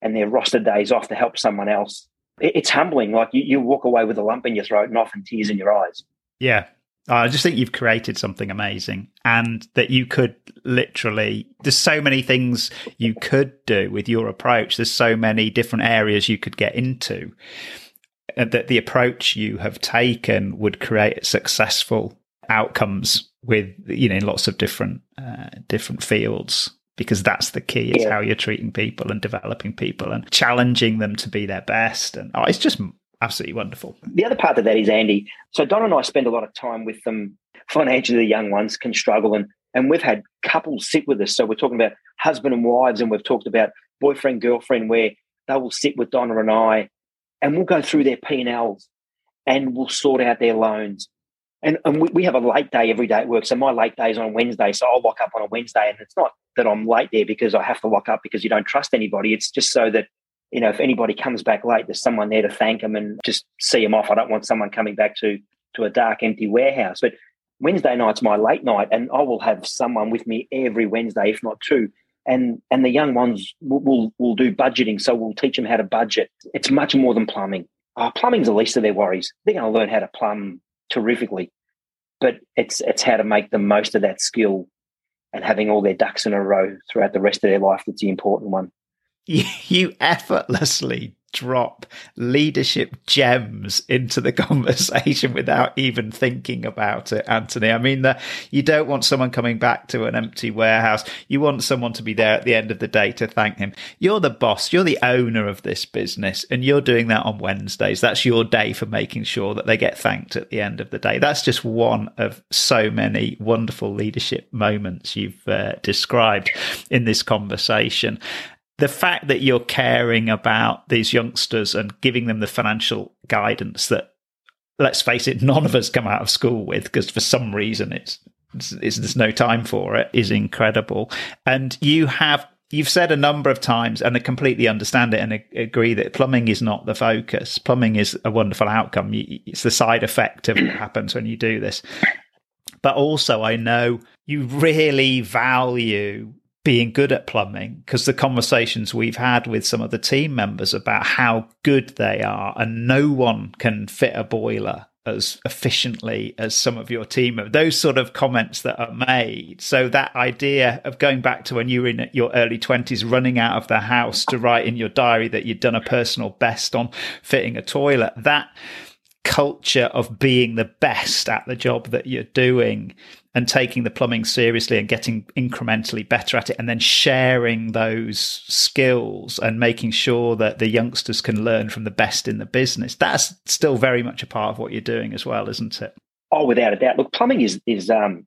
Speaker 1: and their roster days off to help someone else. It's humbling. Like you, you walk away with a lump in your throat and often tears in your eyes.
Speaker 2: Yeah, I just think you've created something amazing and that you could literally, there's so many things you could do with your approach. There's so many different areas you could get into. That the approach you have taken would create successful outcomes with, you know, in lots of different, uh, different fields because that's the key is yeah. how you're treating people and developing people and challenging them to be their best. And oh, it's just absolutely wonderful.
Speaker 1: The other part of that is Andy. So Don and I spend a lot of time with them. Financially, the young ones can struggle, and and we've had couples sit with us. So we're talking about husband and wives, and we've talked about boyfriend girlfriend, where they will sit with Donna and I, and we'll go through their P and Ls, and we'll sort out their loans. And, and we, we have a late day every day at work. So my late day is on Wednesday. So I'll lock up on a Wednesday. And it's not that I'm late there because I have to lock up because you don't trust anybody. It's just so that you know, if anybody comes back late, there's someone there to thank them and just see them off. I don't want someone coming back to to a dark, empty warehouse. But Wednesday night's my late night, and I will have someone with me every Wednesday, if not two. And and the young ones will will, will do budgeting, so we'll teach them how to budget. It's much more than plumbing. Oh, plumbing's the least of their worries. They're going to learn how to plumb terrifically, but it's it's how to make the most of that skill and having all their ducks in a row throughout the rest of their life that's the important one
Speaker 2: you, effortlessly drop leadership gems into the conversation without even thinking about it, Anthony. I mean, you don't want someone coming back to an empty warehouse. You want someone to be there at the end of the day to thank him. You're the boss, you're the owner of this business, and you're doing that on Wednesdays. That's your day for making sure that they get thanked at the end of the day. That's just one of so many wonderful leadership moments you've uh, described in this conversation the fact that you're caring about these youngsters and giving them the financial guidance that let's face it none of us come out of school with because for some reason it's, it's, it's, there's no time for it is incredible. And you have you've said a number of times and I completely understand it and agree that plumbing is not the focus. Plumbing is a wonderful outcome. It's the side effect of what happens when you do this. But also I know you really value being good at plumbing because the conversations we've had with some of the team members about how good they are and no one can fit a boiler as efficiently as some of your team those sort of comments that are made. So that idea of going back to when you were in your early 20s running out of the house to write in your diary that you'd done a personal best on fitting a toilet that culture of being the best at the job that you're doing and taking the plumbing seriously and getting incrementally better at it and then sharing those skills and making sure that the youngsters can learn from the best in the business. That's still very much a part of what you're doing as well isn't it?
Speaker 1: Oh without a doubt. Look plumbing is is um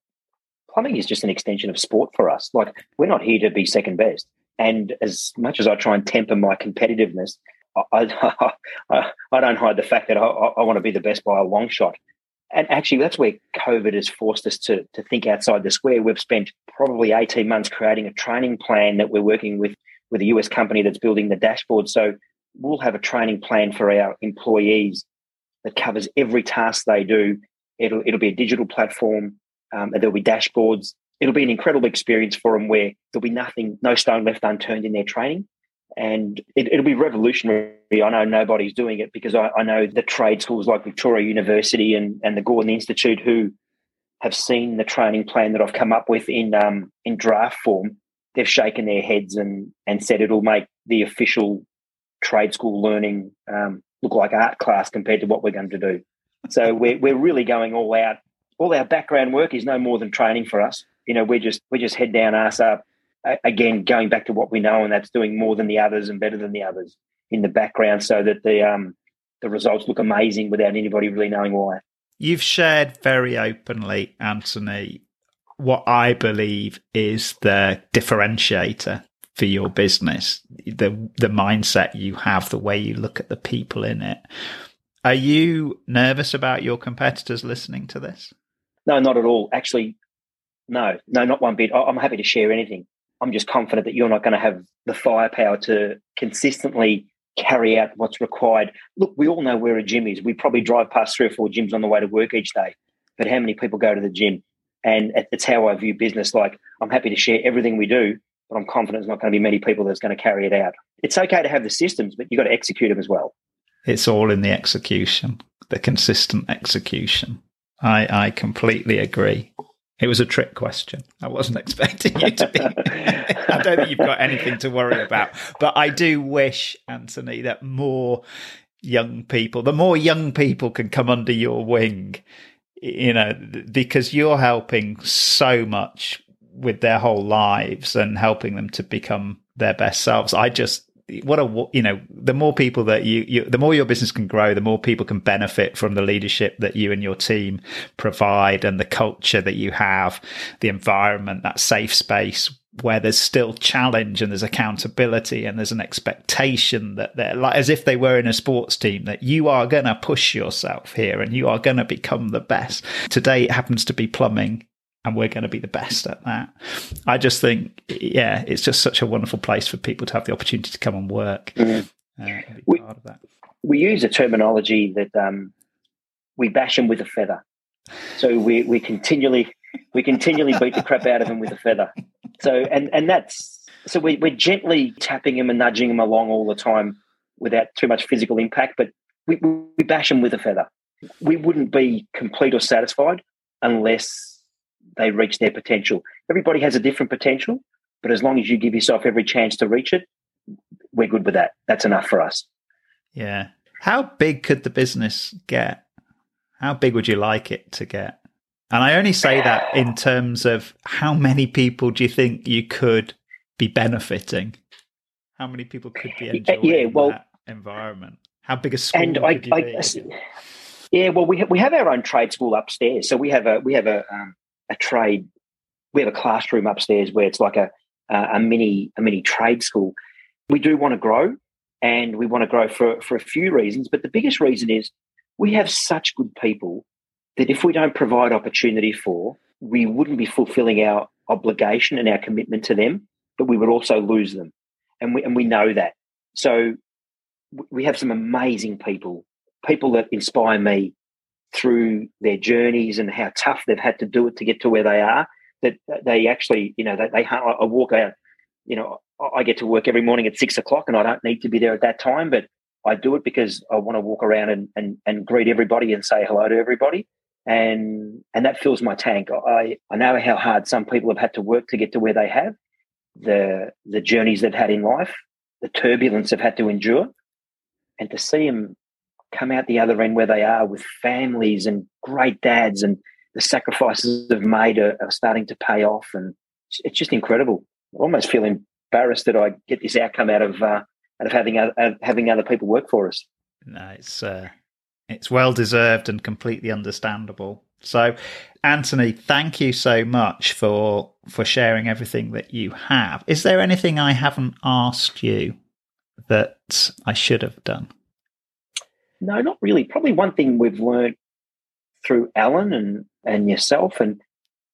Speaker 1: plumbing is just an extension of sport for us. Like we're not here to be second best. And as much as i try and temper my competitiveness I, I, I don't hide the fact that I, I want to be the best by a long shot. And actually that's where covid has forced us to, to think outside the square. We've spent probably 18 months creating a training plan that we're working with with a us company that's building the dashboard. So we'll have a training plan for our employees that covers every task they do. It'll, it'll be a digital platform um, and there'll be dashboards. It'll be an incredible experience for them where there'll be nothing no stone left unturned in their training and it, will be revolutionary. I know nobody's doing it because I, I, know the trade schools like Victoria University and, and the Gordon Institute who have seen the training plan that I've come up with in um, in draft form. They've shaken their heads and and said it'll make the official trade school learning um, look like art class compared to what we're going to do. So we're we're really going all out. All our background work is no more than training for us. You know, we're just we're just head down, ass up, again, going back to what we know, and that's doing more than the others and better than the others in the background, so that the um, the results look amazing without anybody really knowing why.
Speaker 2: You've shared very openly, Anthony, what I believe is the differentiator for your business, the the mindset you have, the way you look at the people in it. Are you nervous about your competitors listening to this?
Speaker 1: No, not at all. Actually, no, no, not one bit. I'm happy to share anything. I'm just confident that you're not going to have the firepower to consistently carry out what's required. Look, we all know where a gym is. We probably drive past three or four gyms on the way to work each day. But how many people go to the gym? And it's how I view business. Like, I'm happy to share everything we do, but I'm confident there's not going to be many people that's going to carry it out. It's okay to have the systems, but you've got to execute them as well.
Speaker 2: It's all in the execution, the consistent execution. I, I completely agree. It was a trick question. I wasn't expecting you to be. I don't think you've got anything to worry about. But I do wish, Anthony, that more young people, the more young people can come under your wing, you know, because you're helping so much with their whole lives and helping them to become their best selves. I just what a you know the more people that you, you the more your business can grow the more people can benefit from the leadership that you and your team provide and the culture that you have the environment that safe space where there's still challenge and there's accountability and there's an expectation that they're like as if they were in a sports team that you are going to push yourself here and you are going to become the best. Today it happens to be plumbing and we're going to be the best at that. I just think, yeah, it's just such a wonderful place for people to have the opportunity to come and work. Mm. Uh,
Speaker 1: we, we, use a terminology that um, we bash them with a feather. So we, we continually we continually beat the crap out of them with a feather. So and and that's so we, we're gently tapping them and nudging them along all the time without too much physical impact, but we, we bash them with a feather. We wouldn't be complete or satisfied unless they reach their potential. Everybody has a different potential, but as long as you give yourself every chance to reach it, we're good with that. That's enough for us.
Speaker 2: Yeah. How big could the business get? How big would you like it to get? And I only say that in terms of how many people do you think you could be benefiting? How many people could be enjoying yeah, well, that environment? How big a school and I, I,
Speaker 1: yeah, well, we have, we have our own trade school upstairs, so we have a we have a um, a trade we have a classroom upstairs where it's like a a mini a mini trade school. We do want to grow, and we want to grow for for a few reasons, but the biggest reason is we have such good people that if we don't provide opportunity for, we wouldn't be fulfilling our obligation and our commitment to them, but we would also lose them, and we and we know that. So we have some amazing people, people that inspire me through their journeys and how tough they've had to do it to get to where they are. That they actually, you know, they, they I walk out, you know, I get to work every morning at six o'clock, and I don't need to be there at that time, but I do it because I want to walk around and and, and greet everybody and say hello to everybody. And and that fills my tank. I, I know how hard some people have had to work to get to where they have, the the journeys they've had in life, the turbulence they've had to endure and to see them come out the other end where they are with families and great dads and the sacrifices they've made are, are starting to pay off and it's just incredible. I almost feel embarrassed that I get this outcome out of uh, out of having other, having other people work for us.
Speaker 2: No it's uh, it's well deserved and completely understandable. So Anthony thank you so much for for sharing everything that you have. Is there anything I haven't asked you that I should have done?
Speaker 1: No, not really. Probably one thing we've learned through Alan and, and yourself, and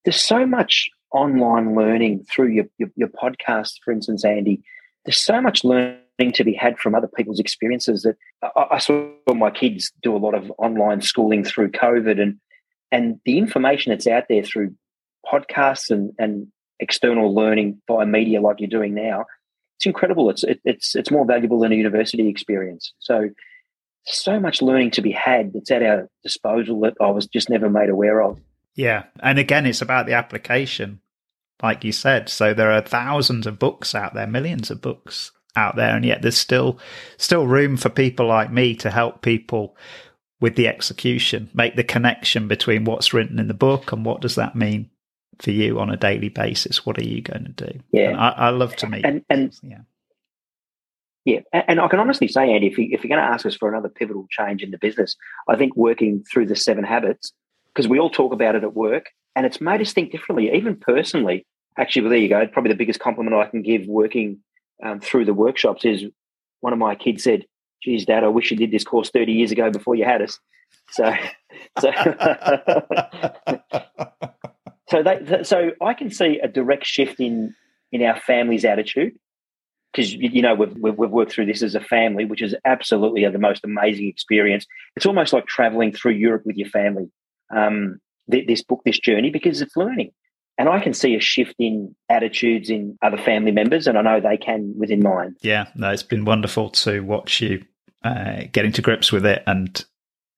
Speaker 1: there's so much online learning through your, your, your podcast, for instance, Andy. There's so much learning to be had from other people's experiences that I, I saw my kids do a lot of online schooling through COVID and and the information that's out there through podcasts and, and external learning via media like you're doing now it's incredible. It's it, it's it's more valuable than a university experience. So so much learning to be had that's at our disposal that I was just never made aware of.
Speaker 2: Yeah, and again, it's about the application, like you said. So there are thousands of books out there, millions of books out there, and yet there's still still room for people like me to help people with the execution, make the connection between what's written in the book and what does that mean for you on a daily basis? What are you going to do?
Speaker 1: Yeah,
Speaker 2: I, I, love to meet.
Speaker 1: And, and yeah, yeah, and I can honestly say, Andy, if, you, if you're going to ask us for another pivotal change in the business, I think working through the seven habits because we all talk about it at work, and it's made us think differently, even personally. Actually, well, there you go. Probably the biggest compliment I can give working um, through the workshops is one of my kids said, "Geez, Dad, I wish you did this course 30 years ago before you had us." So, so So they, so I can see a direct shift in in our family's attitude because you know we've, we've worked through this as a family, which is absolutely the most amazing experience. It's almost like traveling through Europe with your family. Um, this book, this journey, because it's learning, and I can see a shift in attitudes in other family members, and I know they can within mine.
Speaker 2: Yeah, no, it's been wonderful to watch you uh, getting to grips with it and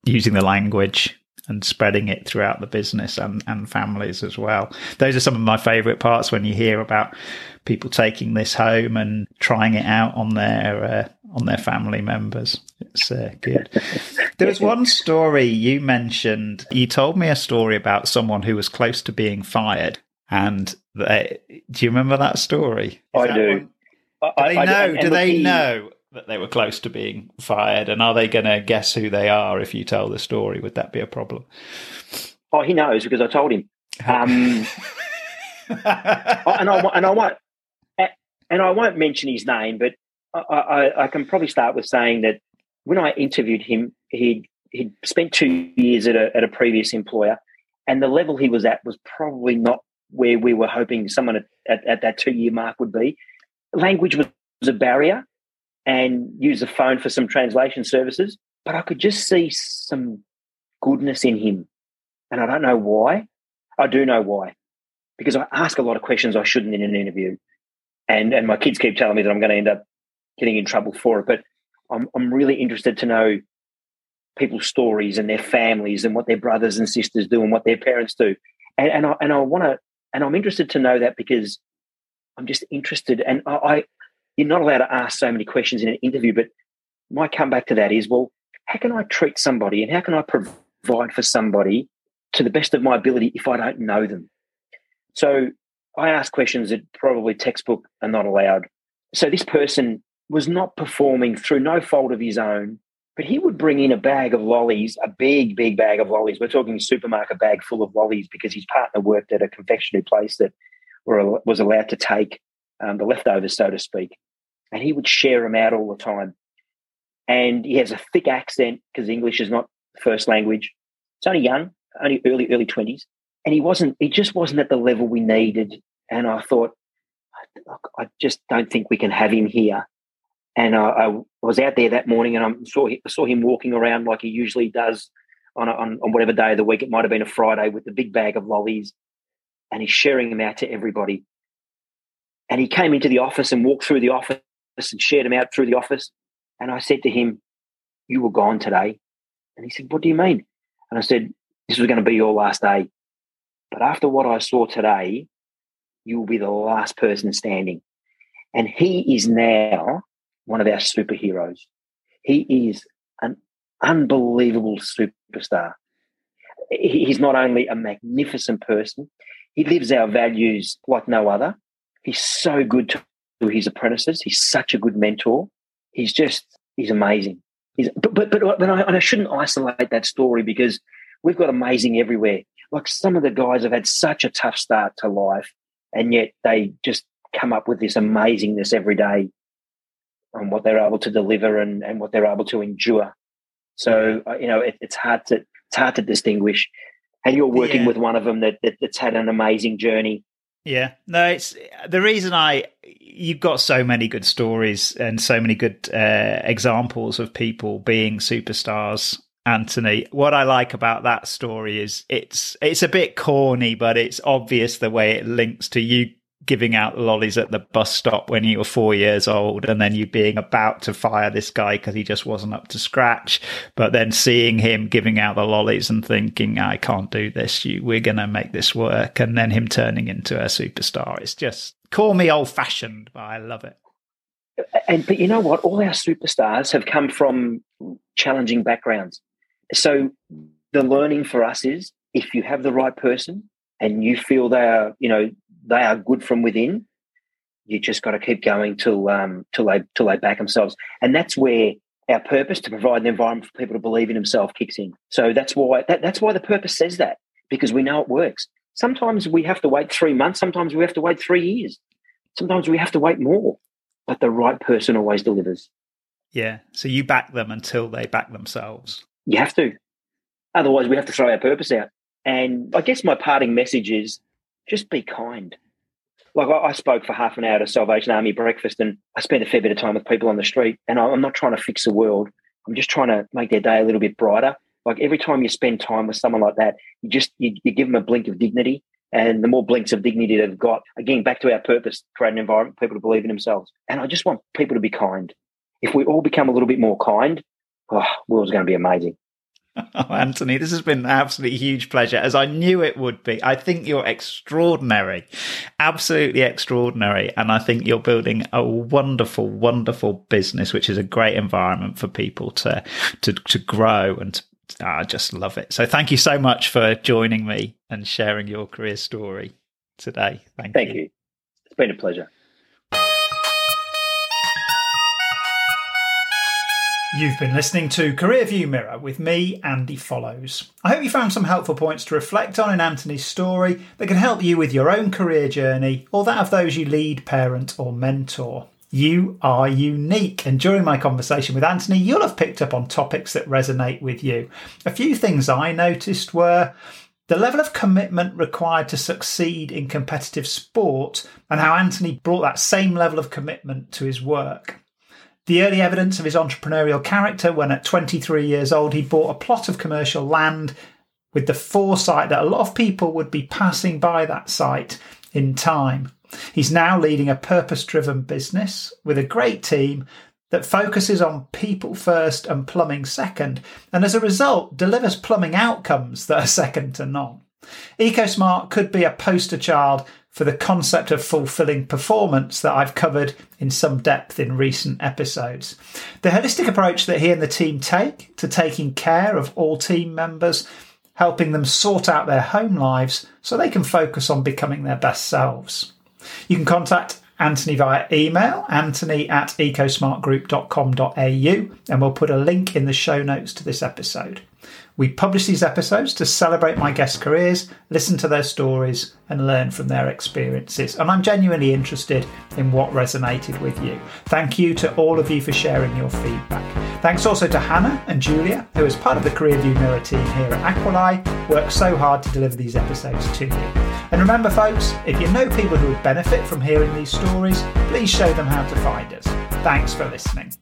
Speaker 2: using the language and spreading it throughout the business and, and families as well. Those are some of my favorite parts when you hear about people taking this home and trying it out on their uh, on their family members. It's uh, good. there was one story you mentioned. You told me a story about someone who was close to being fired, and they, do you remember that story? Is
Speaker 1: I
Speaker 2: that
Speaker 1: do.
Speaker 2: One, do they know? do they know that they were close to being fired? And are they going to guess who they are if you tell the story? Would that be a problem?
Speaker 1: Oh, he knows because I told him. Um, and I and I won't and I won't mention his name, but I, I, I, can probably start with saying that when I interviewed him, he he'd spent two years at a at a previous employer, and the level he was at was probably not where we were hoping someone at, at, at that two year mark would be. Language was a barrier, and use the phone for some translation services. But I could just see some goodness in him. And I don't know why. I do know why. Because I ask a lot of questions I shouldn't in an interview. And and my kids keep telling me that I'm going to end up getting in trouble for it. But I'm I'm really interested to know people's stories and their families and what their brothers and sisters do and what their parents do. And and I and I want to and I'm interested to know that because I'm just interested and I, I you're not allowed to ask so many questions in an interview, but my comeback to that is, well, how can I treat somebody and how can I provide for somebody to the best of my ability if I don't know them? So I ask questions that probably textbook are not allowed. So this person was not performing through no fault of his own, but he would bring in a bag of lollies, a big, big bag of lollies. We're talking supermarket bag full of lollies because his partner worked at a confectionery place that were, was allowed to take um, the leftovers, so to speak. And he would share them out all the time. And he has a thick accent because English is not first language. It's only young, only early, early 20s. And he wasn't, he just wasn't at the level we needed. And I thought, I just don't think we can have him here. And I, I was out there that morning and I saw, I saw him walking around like he usually does on, a, on, on whatever day of the week. It might have been a Friday with the big bag of lollies and he's sharing them out to everybody. And he came into the office and walked through the office and shared them out through the office. And I said to him, You were gone today. And he said, What do you mean? And I said, This was going to be your last day. But after what I saw today, you will be the last person standing. And he is now one of our superheroes. He is an unbelievable superstar. He's not only a magnificent person, he lives our values like no other. He's so good to his apprentices. He's such a good mentor. He's just, he's amazing. He's, but, but, but, but I, and I shouldn't isolate that story because we've got amazing everywhere. Like some of the guys have had such a tough start to life and yet they just come up with this amazingness every day on what they're able to deliver and, and what they're able to endure. So uh, you know it, it's hard to it's hard to distinguish. And you're working yeah. with one of them that, that that's had an amazing journey.
Speaker 2: Yeah, no, it's the reason I you've got so many good stories and so many good uh, examples of people being superstars Anthony. What I like about that story is it's it's a bit corny, but it's obvious the way it links to you giving out lollies at the bus stop when you were four years old and then you being about to fire this guy because he just wasn't up to scratch but then seeing him giving out the lollies and thinking i can't do this. You we're going to make this work. And then him turning into a superstar. It's just call me old fashioned but i love it.
Speaker 1: And but you know what? All our superstars have come from challenging backgrounds. So the learning for us is if you have the right person and you feel they are, you know, they are good from within, you just got to keep going till um, till they till they back themselves, and that's where our purpose to provide an environment for people to believe in themselves kicks in. So that's why that, that's why the purpose says that because we know it works. Sometimes we have to wait three months. Sometimes we have to wait three years. Sometimes we have to wait more, but the right person always delivers.
Speaker 2: Yeah. So you back them until they back themselves.
Speaker 1: You have to. Otherwise, we have to throw our purpose out. And I guess my parting message is just be kind. Like I, spoke for half an hour at a Salvation Army breakfast, and I spent a fair bit of time with people on the street. And I'm not trying to fix the world. I'm just trying to make their day a little bit brighter. Like every time you spend time with someone like that, you just you, you give them a blink of dignity. And the more blinks of dignity they've got, again, back to our purpose, create an environment people to believe in themselves. And I just want people to be kind. If we all become a little bit more kind, oh, world's going to be amazing.
Speaker 2: Oh, Anthony, this has been an absolutely huge pleasure, as I knew it would be. I think you're extraordinary, absolutely extraordinary. And I think you're building a wonderful, wonderful business, which is a great environment for people to, to, to grow and to, I just love it. So thank you so much for joining me and sharing your career story today. Thank,
Speaker 1: thank
Speaker 2: you.
Speaker 1: you. It's been a pleasure.
Speaker 4: You've been listening to Career View Mirror with me, Andy Fellowes. I hope you found some helpful points to reflect on in Anthony's story that can help you with your own career journey or that of those you lead, parent, or mentor. You are unique, and during my conversation with Anthony, you'll have picked up on topics that resonate with you. A few things I noticed were the level of commitment required to succeed in competitive sport, and how Anthony brought that same level of commitment to his work. The early evidence of his entrepreneurial character when at 23 years old he bought a plot of commercial land with the foresight that a lot of people would be passing by that site in time. He's now leading a purpose driven business with a great team that focuses on people first and plumbing second, and as a result, delivers plumbing outcomes that are second to none. EcoSmart could be a poster child
Speaker 2: for the concept of fulfilling performance that I've covered in some depth in recent episodes. The holistic approach that he and the team take to taking care of all team members, helping them sort out their home lives so they can focus on becoming their best selves. You can contact Anthony via email, anthony at ecosmartgroup.com.au, and we'll put a link in the show notes to this episode. We publish these episodes to celebrate my guests' careers, listen to their stories, and learn from their experiences. And I'm genuinely interested in what resonated with you. Thank you to all of you for sharing your feedback. Thanks also to Hannah and Julia, who, as part of the Career View Mirror team here at Aquilae, work so hard to deliver these episodes to you. And remember, folks, if you know people who would benefit from hearing these stories, please show them how to find us. Thanks for listening.